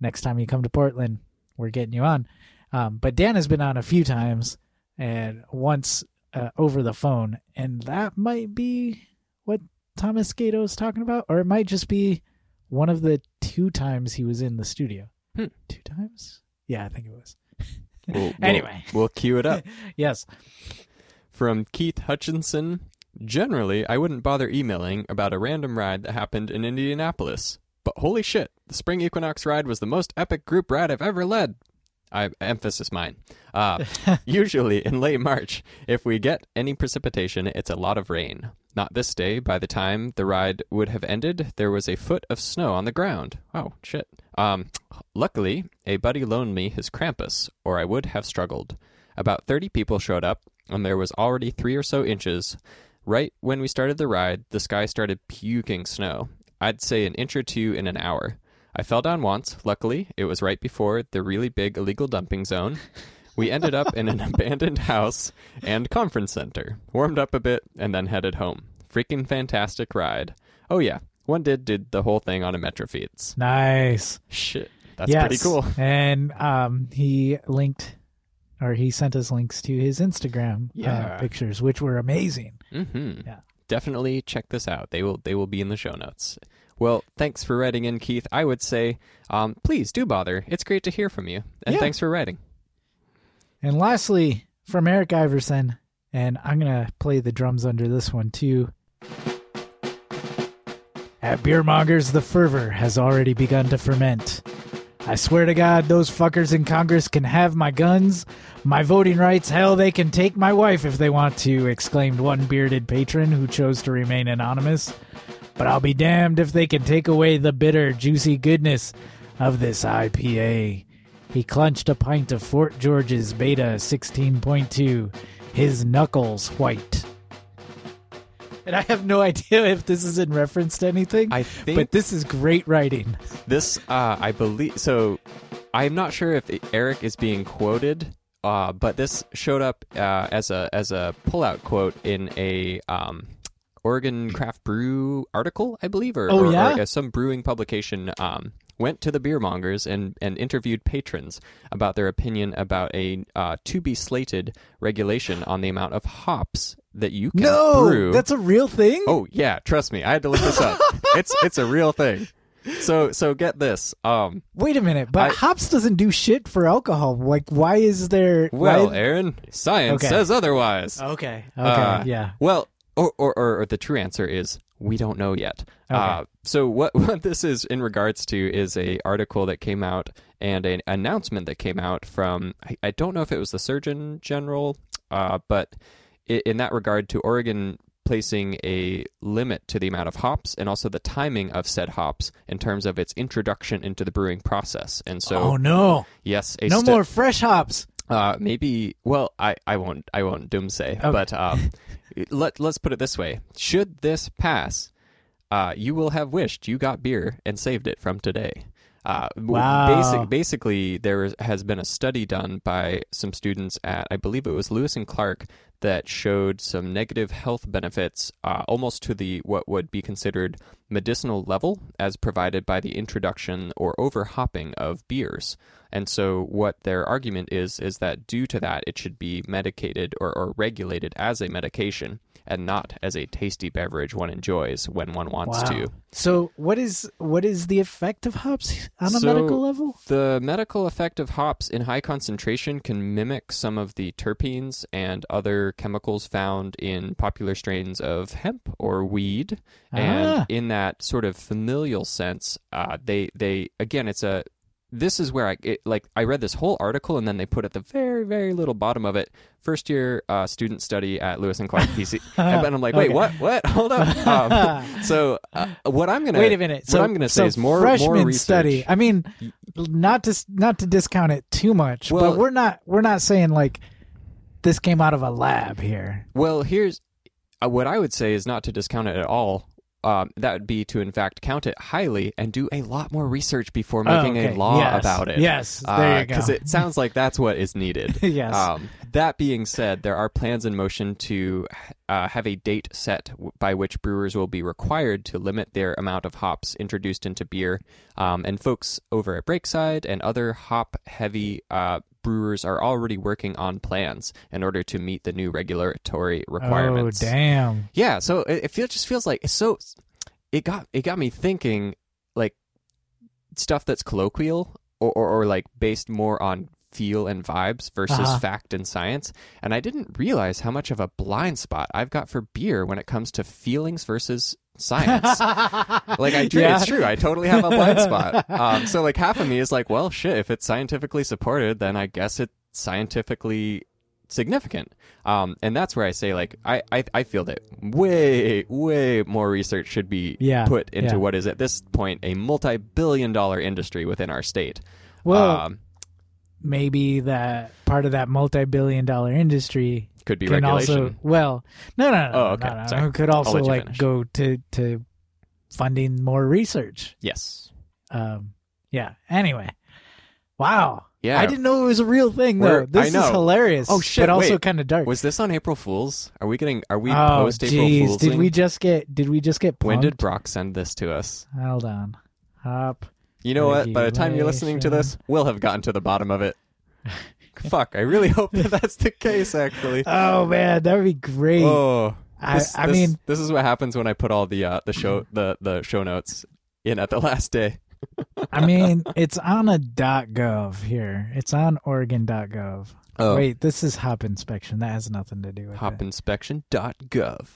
next time you come to Portland, we're getting you on. Um, but Dan has been on a few times, and once uh, over the phone, and that might be what Thomas Gato is talking about, or it might just be one of the two times he was in the studio. Hmm. Two times? Yeah, I think it was. We'll- we'll- Anyway. we'll cue it up. Yes. From Keith Hutchinson. Generally, I wouldn't bother emailing about a random ride that happened in Indianapolis. But holy shit, the Spring Equinox ride was the most epic group ride I've ever led. I emphasis mine. Uh, usually in late March, if we get any precipitation, it's a lot of rain. Not this day. By the time the ride would have ended, there was a foot of snow on the ground. Oh shit. Um, luckily, a buddy loaned me his Krampus, or I would have struggled. About thirty people showed up, and there was already three or so inches. Right when we started the ride, the sky started puking snow. I'd say an inch or two in an hour. I fell down once. Luckily, it was right before the really big illegal dumping zone. We ended up in an abandoned house and conference center, warmed up a bit, and then headed home. Freaking fantastic ride. Oh, yeah, one did did the whole thing on a Metrofeeds. Nice. Shit, that's yes. pretty cool. And um, he linked, or he sent us links to his Instagram Yeah. uh, pictures, which were amazing. Mm-hmm. Yeah. Definitely check this out. They will they will be in the show notes. Well, thanks for writing in, Keith. I would say, um, please do bother. It's great to hear from you, and Yeah. thanks for writing. And lastly, from Eric Iverson, and I'm going to play the drums under this one too. At Beermongers, the fervor has already begun to ferment. I swear to God, those fuckers in Congress can have my guns, my voting rights, hell, they can take my wife if they want to, exclaimed one bearded patron who chose to remain anonymous. But I'll be damned if they can take away the bitter, juicy goodness of this IPA. He clutched a pint of Fort George's Beta 16.2, his knuckles white. And I have no idea if this is in reference to anything, I think but this is great writing. this, uh, I believe. So, I'm not sure if Eric is being quoted, uh, but this showed up uh, as a as a pullout quote in a um, Oregon Craft Brew article, I believe, or, Oh, or- or, yeah? uh, some brewing publication. Um, went to the beer mongers and, and interviewed patrons about their opinion about a uh, to be slated regulation on the amount of hops that you can No, brew. that's a real thing. Oh yeah, trust me, I had to look this up. it's it's a real thing. So so get this. Um, Wait a minute, but I- hops doesn't do shit for alcohol. Like, why is there? well, why- Aaron, science Okay. says otherwise. okay, okay, Uh, yeah. Well, or, or or or the true answer is we don't know yet. Uh, so what what this is in regards to is a article that came out and an announcement that came out from I, I don't know if it was the Surgeon General, uh, but i in that regard to Oregon placing a limit to the amount of hops and also the timing of said hops in terms of its introduction into the brewing process. And so oh no, yes, a no more fresh hops. uh, maybe. Well, I, I won't. I won't doomsay. Okay. But um, let let's put it this way: Should this pass, uh, you will have wished you got beer and saved it from today. Uh, Wow. Basic, basically, there has been a study done by some students at, I believe it was Lewis and Clark, that showed some negative health benefits, uh, almost to the what would be considered medicinal level, as provided by the introduction or overhopping of beers. And so, what their argument is is that due to that, it should be medicated or, or regulated as a medication and not as a tasty beverage one enjoys when one wants Wow. to. So what is what is the effect of hops on a So, medical level? The medical effect of hops in high concentration can mimic some of the terpenes and other chemicals found in popular strains of hemp or weed. Ah. And in that sort of familial sense, uh, they they again, it's a this is where I it, like I read this whole article and then they put at the very very little bottom of it first year uh, student study at Lewis and Clark PC and then I'm like wait Okay. what what hold up um, so uh, what I'm gonna Wait a minute. what So I'm gonna so say is more freshman more research study. I mean, not to not to discount it too much, Well- but we're not we're not saying like this came out of a lab here. Well, here's uh, what I would say is not to discount it at all. Um, that would be to, in fact, count it highly and do a lot more research before Oh, making okay. a law Yes. about it. Yes, there you go. Because it sounds like that's what is needed. Yes. Um, that being said, there are plans in motion to uh, have a date set w- by which brewers will be required to limit their amount of hops introduced into beer. Um, and folks over at Breakside and other hop heavy uh, brewers are already working on plans in order to meet the new regulatory requirements. Oh damn! Yeah, so it, it feel, just feels like it's so. It got it got me thinking, like stuff that's colloquial or, or, or like based more on feel and vibes versus Uh-huh. fact and science. And I didn't realize how much of a blind spot I've got for beer when it comes to feelings versus science. like I Yeah. it's true. I totally have a blind spot. Um, so like half of me is like, well, shit. If it's scientifically supported, then I guess it's scientifically significant. Um, and that's where I say like I, I I feel that way way more research should be Yeah, put into yeah. what is at this point a multi-billion dollar industry within our state. Well, um, maybe that part of that multi-billion-dollar industry could be can regulation. also well, no, no, no, Oh, okay. no, no. Could also like finish. go to to funding more research. yes. Um, yeah. Anyway, wow. Yeah. I didn't know it was a real thing though. We're- This is hilarious. Oh, shit, But also kind of dark. Was this on April Fools? Are we getting? Are we oh, post April. Fools? Did we just get? Did we just get? Punked? When did Brock send this to us? Hold on. Hop. You know what? By the time you're listening to this, we'll have gotten to the bottom of it. Fuck! I really hope that that's the case. Actually. Oh man, that would be great. Oh, I- this- I this- mean- this is what happens when I put all the uh, the show the the show notes in at the last day. I mean, it's on a .gov here. It's on Oregon.gov. Oh. Wait, this is hop inspection. That has nothing to do with it. hopinspection.gov.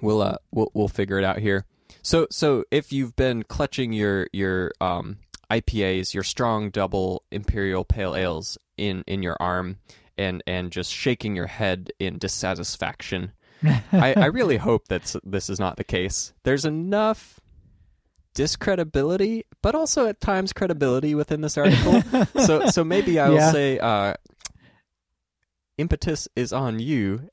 We'll uh we'll we'll figure it out here. So so if you've been clutching your your um IPAs, your strong double imperial pale ales in in your arm and and just shaking your head in dissatisfaction. I, I really hope that this is not the case. There's enough discredibility, but also at times credibility within this article. so so maybe I will Yeah. say uh, impetus is on you,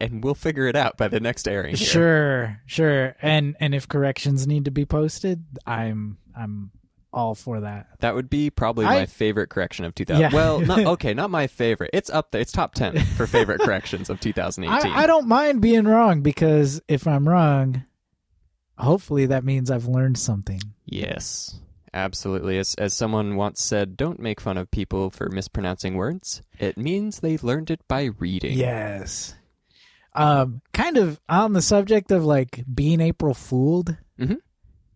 and we'll figure it out by the next airing. here. Sure, sure. And and if corrections need to be posted, I'm I'm all for that. That would be probably I- my favorite correction of 2000. Yeah. Well, not, okay, not my favorite. It's up there. It's top 10 for favorite corrections of 2018. I, I don't mind being wrong because if I'm wrong, hopefully that means I've learned something. Yes, absolutely. As as someone once said, don't make fun of people for mispronouncing words. It means they learned it by reading. Yes. Um, kind of on the subject of like being April fooled. Mhm.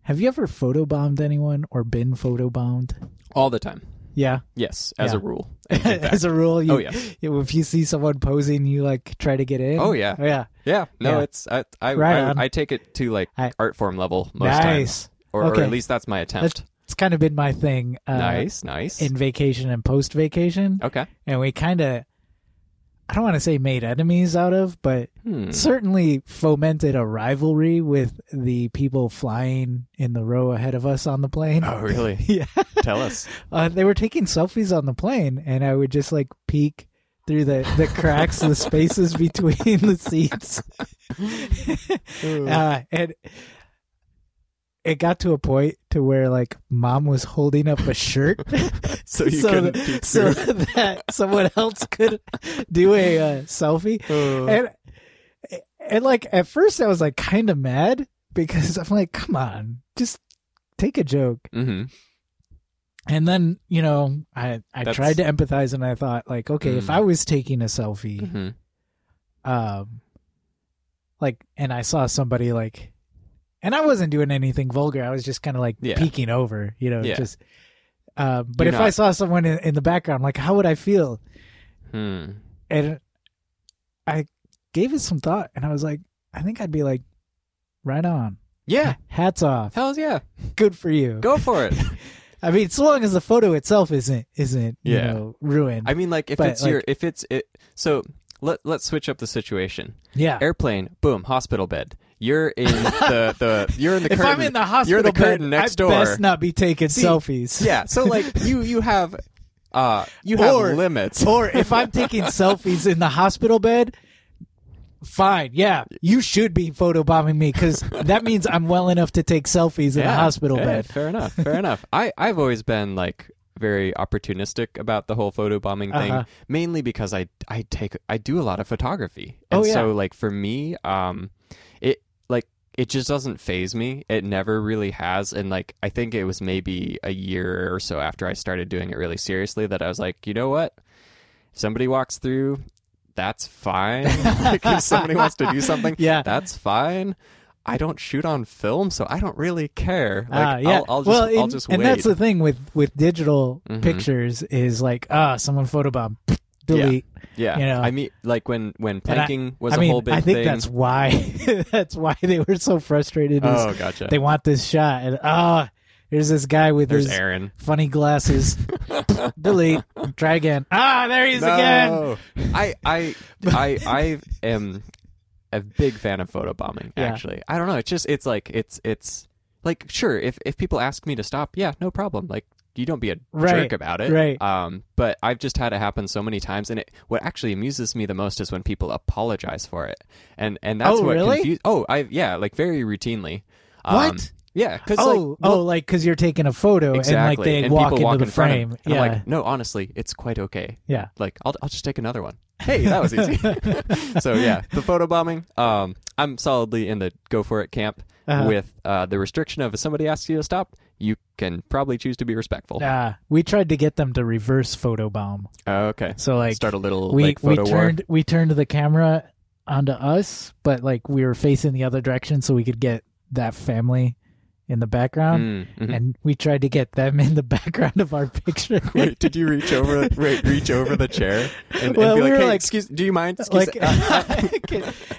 Have you ever photobombed anyone or been photobombed? All the time. Yeah. Yes, as Yeah. a rule. As a rule, you, Oh, yeah. if you see someone posing, you like try to get in. Oh, yeah. yeah. Yeah, no, Yeah. it's I I, Right I. I take it to like I- art form level most nice. times, or, or at least that's my attempt. It's kind of been my thing. Uh, nice, nice. In vacation and post vacation, okay. and we kind of, I don't want to say made enemies out of, but Hmm. certainly fomented a rivalry with the people flying in the row ahead of us on the plane. Oh, really? yeah. Tell us. Uh, they were taking selfies on the plane, and I would just like peek through the, the cracks, the spaces between the seats. uh, and it got to a point to where like mom was holding up a shirt So you couldn't that, so that someone else could do a uh, selfie. Oh. And and like at first I was like kind of mad because I'm like, come on, just take a joke. hmm And then you know I I That's- tried to empathize and I thought like, okay, if Mm. I was taking a selfie, hmm um, like, and I saw somebody like. And I wasn't doing anything vulgar. I was just kind of like Yeah. peeking over, you know, Yeah. just. Um, but You're if I saw someone in, in the background, like, how would I feel? Hmm. and I gave it some thought, and I was like, I think I'd be like, right on, Yeah. hats off, Hell's yeah. good for you. Go for it. I mean, so long as the photo itself isn't isn't you Yeah. know ruined. I mean, like if But, it's your if it's it. So let let's switch up the situation. yeah. Airplane, boom, hospital bed. You're in the the you're in the if curtain. I'm in the hospital you're the bed, curtain next I door. best not be taking See, selfies. Yeah. So like you you have uh you have Or- limits. or if I'm taking selfies in the hospital bed, fine. Yeah, you should be photobombing me because that means I'm well enough to take selfies in a hospital yeah, bed. Fair enough. Fair enough. I I've always been like very opportunistic about the whole photo bombing thing, Uh-huh. mainly because I I take I do a lot of photography, Oh, and yeah. so like for me, um, it just doesn't phase me. It never really has. And like, I think it was maybe a year or so after I started doing it really seriously that I was like, you know what? If somebody walks through, that's fine. like, if somebody wants to do something, Yeah. that's fine. I don't shoot on film, so I don't really care. Like, Ah, yeah. I'll, I'll just, well, I'll and, just and that's the thing with with digital Mhm. pictures is like, ah, someone photobomb, delete. yeah. You know. I mean, like when when And I- planking was I a mean, whole big I think thing. that's why that's why they were so frustrated. is oh, gotcha. They want this shot, and ah, here's this guy with There's his Aaron. funny glasses. delete. Try again. Ah, there he is again. I I I I am a big fan of photobombing. Yeah. Actually, I don't know. It's just it's like it's it's like sure if if people ask me to stop, yeah, no problem. Like you don't be a Right, jerk about it. right. Um, but I've just had it happen so many times, and it what actually amuses me the most is when people apologize for it, and and that's Oh, what really? confu- Oh, I yeah, like very routinely. Um, What? Yeah, because Oh, like, oh, like because you're taking a photo exactly, and like they and walk into walk the in front of frame. yeah, I'm like, no, honestly, it's quite okay. yeah. Like, I'll I'll just take another one. Hey, that was easy. so yeah, the photo bombing. Um, I'm solidly in the go for it camp Uh-huh. with uh, the restriction of if somebody asks you to stop, you can probably choose to be respectful. Ah, we tried to get them to reverse photobomb. Oh, okay. So like Start a little we like we photo war. turned we turned the camera onto us, but like we were facing the other direction so we could get that family in the background. Mm, mhm. And we tried to get them in the background of our picture. Wait, did you reach over wait, reach over the chair and, and be we like, hey, like- excuse, do you mind? Excuse, like, uh, uh."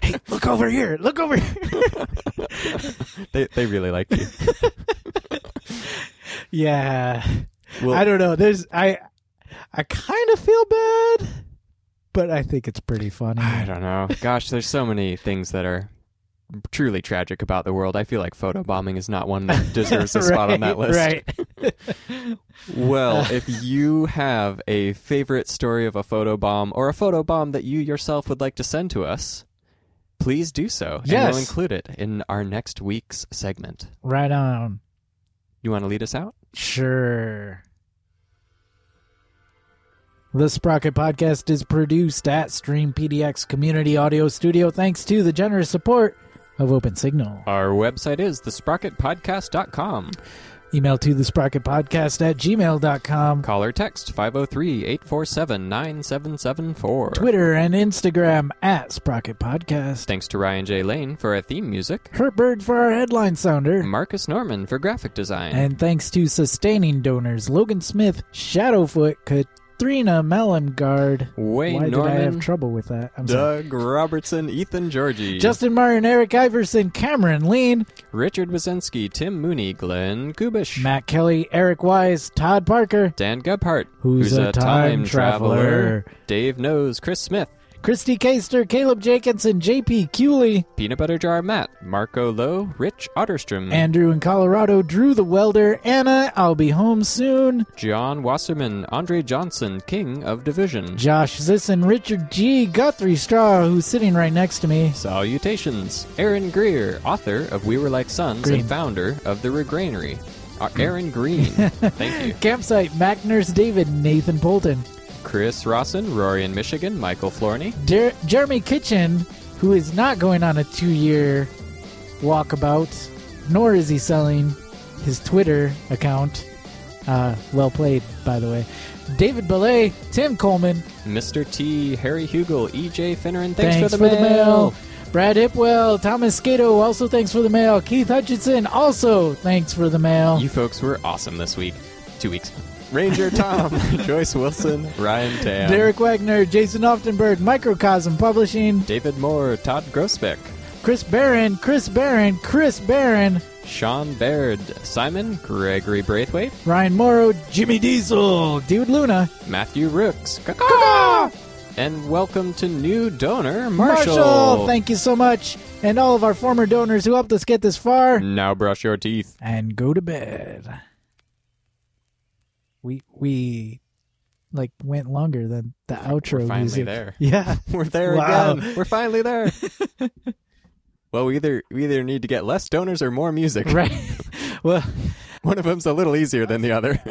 hey, look over here! Look over here! they they really like you. Yeah, Well, I don't know. There's I, I kind of feel bad, but I think it's pretty funny. I don't know. Gosh, there's so many things that are truly tragic about the world. I feel like photobombing is not one that deserves a spot on that list. Right. Well, if you have a favorite story of a photobomb or a photobomb that you yourself would like to send to us, please do so. And Yes. we'll include it in our next week's segment. right on. You want to lead us out? Sure. The Sprocket Podcast is produced at Stream PDX Community Audio Studio thanks to the generous support of Open Signal. Our website is thesprocketpodcast.com. Email to the Sprocket Podcast at gmail.com. Call or text 503 847 9774. Twitter and Instagram at Sprocket Podcast. Thanks to Ryan J. Lane for our theme music, Kurt Bird for our headline sounder. Marcus Norman for graphic design. And thanks to sustaining donors Logan Smith, Shadowfoot, Katrina Mellengard. Wayne Why Norman, did I have trouble with that? I'm sorry. Doug Robertson, Ethan Georgie, Justin Martin, Eric Iverson, Cameron Lean, Richard Wazinski, Tim Mooney, Glenn Kubish, Matt Kelly, Eric Wise, Todd Parker, Dan Gebhart, Who's a time traveler. Dave Knows, Chris Smith, Christy Caster, Caleb Jenkinson, JP Cooley, Peanut Butter Jar Matt, Marco Lowe, Rich Otterstrom, Andrew in Colorado, Drew the Welder, Anna, I'll be home soon, John Wasserman, Andre Johnson, King of Division. Josh Zisson, Richard G, Guthrie Straw, who's sitting right next to me, Salutations. Aaron Greer, author of We Were Like Sons Green. and founder of The Regranary. Uh, Aaron Green. Thank you. Campsite, Mac Nurse David, Nathan Polton, Chris Rawson, Rory in Michigan, Michael Florney, Jer- Jeremy Kitchen, who is not going on a two year walkabout, nor is he selling his Twitter account. Uh, well played, by the way. David Belay, Tim Coleman, Mr. T, Harry Hugel, EJ Finneran. Thanks, thanks, for the mail. Brad Hipwell, Thomas Skato, also thanks for the mail. Keith Hutchinson, also thanks for the mail. You folks were awesome this week. Two weeks. Ranger Tom, Joyce Wilson, Ryan Tam, Derek Wagner, Jason Oftenberg, Microcosm Publishing, David Moore, Todd Grosbeck, Chris Barron, Chris Barron, Chris Barron, Sean Baird, Simon, Gregory Braithwaite, Ryan Morrow, Jimmy Diesel, Dude Luna, Matthew Rooks, Caw-caw! and welcome to new donor Marshall. Thank you so much. And all of our former donors who helped us get this far. Now brush your teeth. And go to bed. We we like went longer than the outro We're finally music. there. Yeah. We're there Wow. again. We're finally there. well, we either we either need to get less donors or more music. Right. Well One of them's a little easier than the other.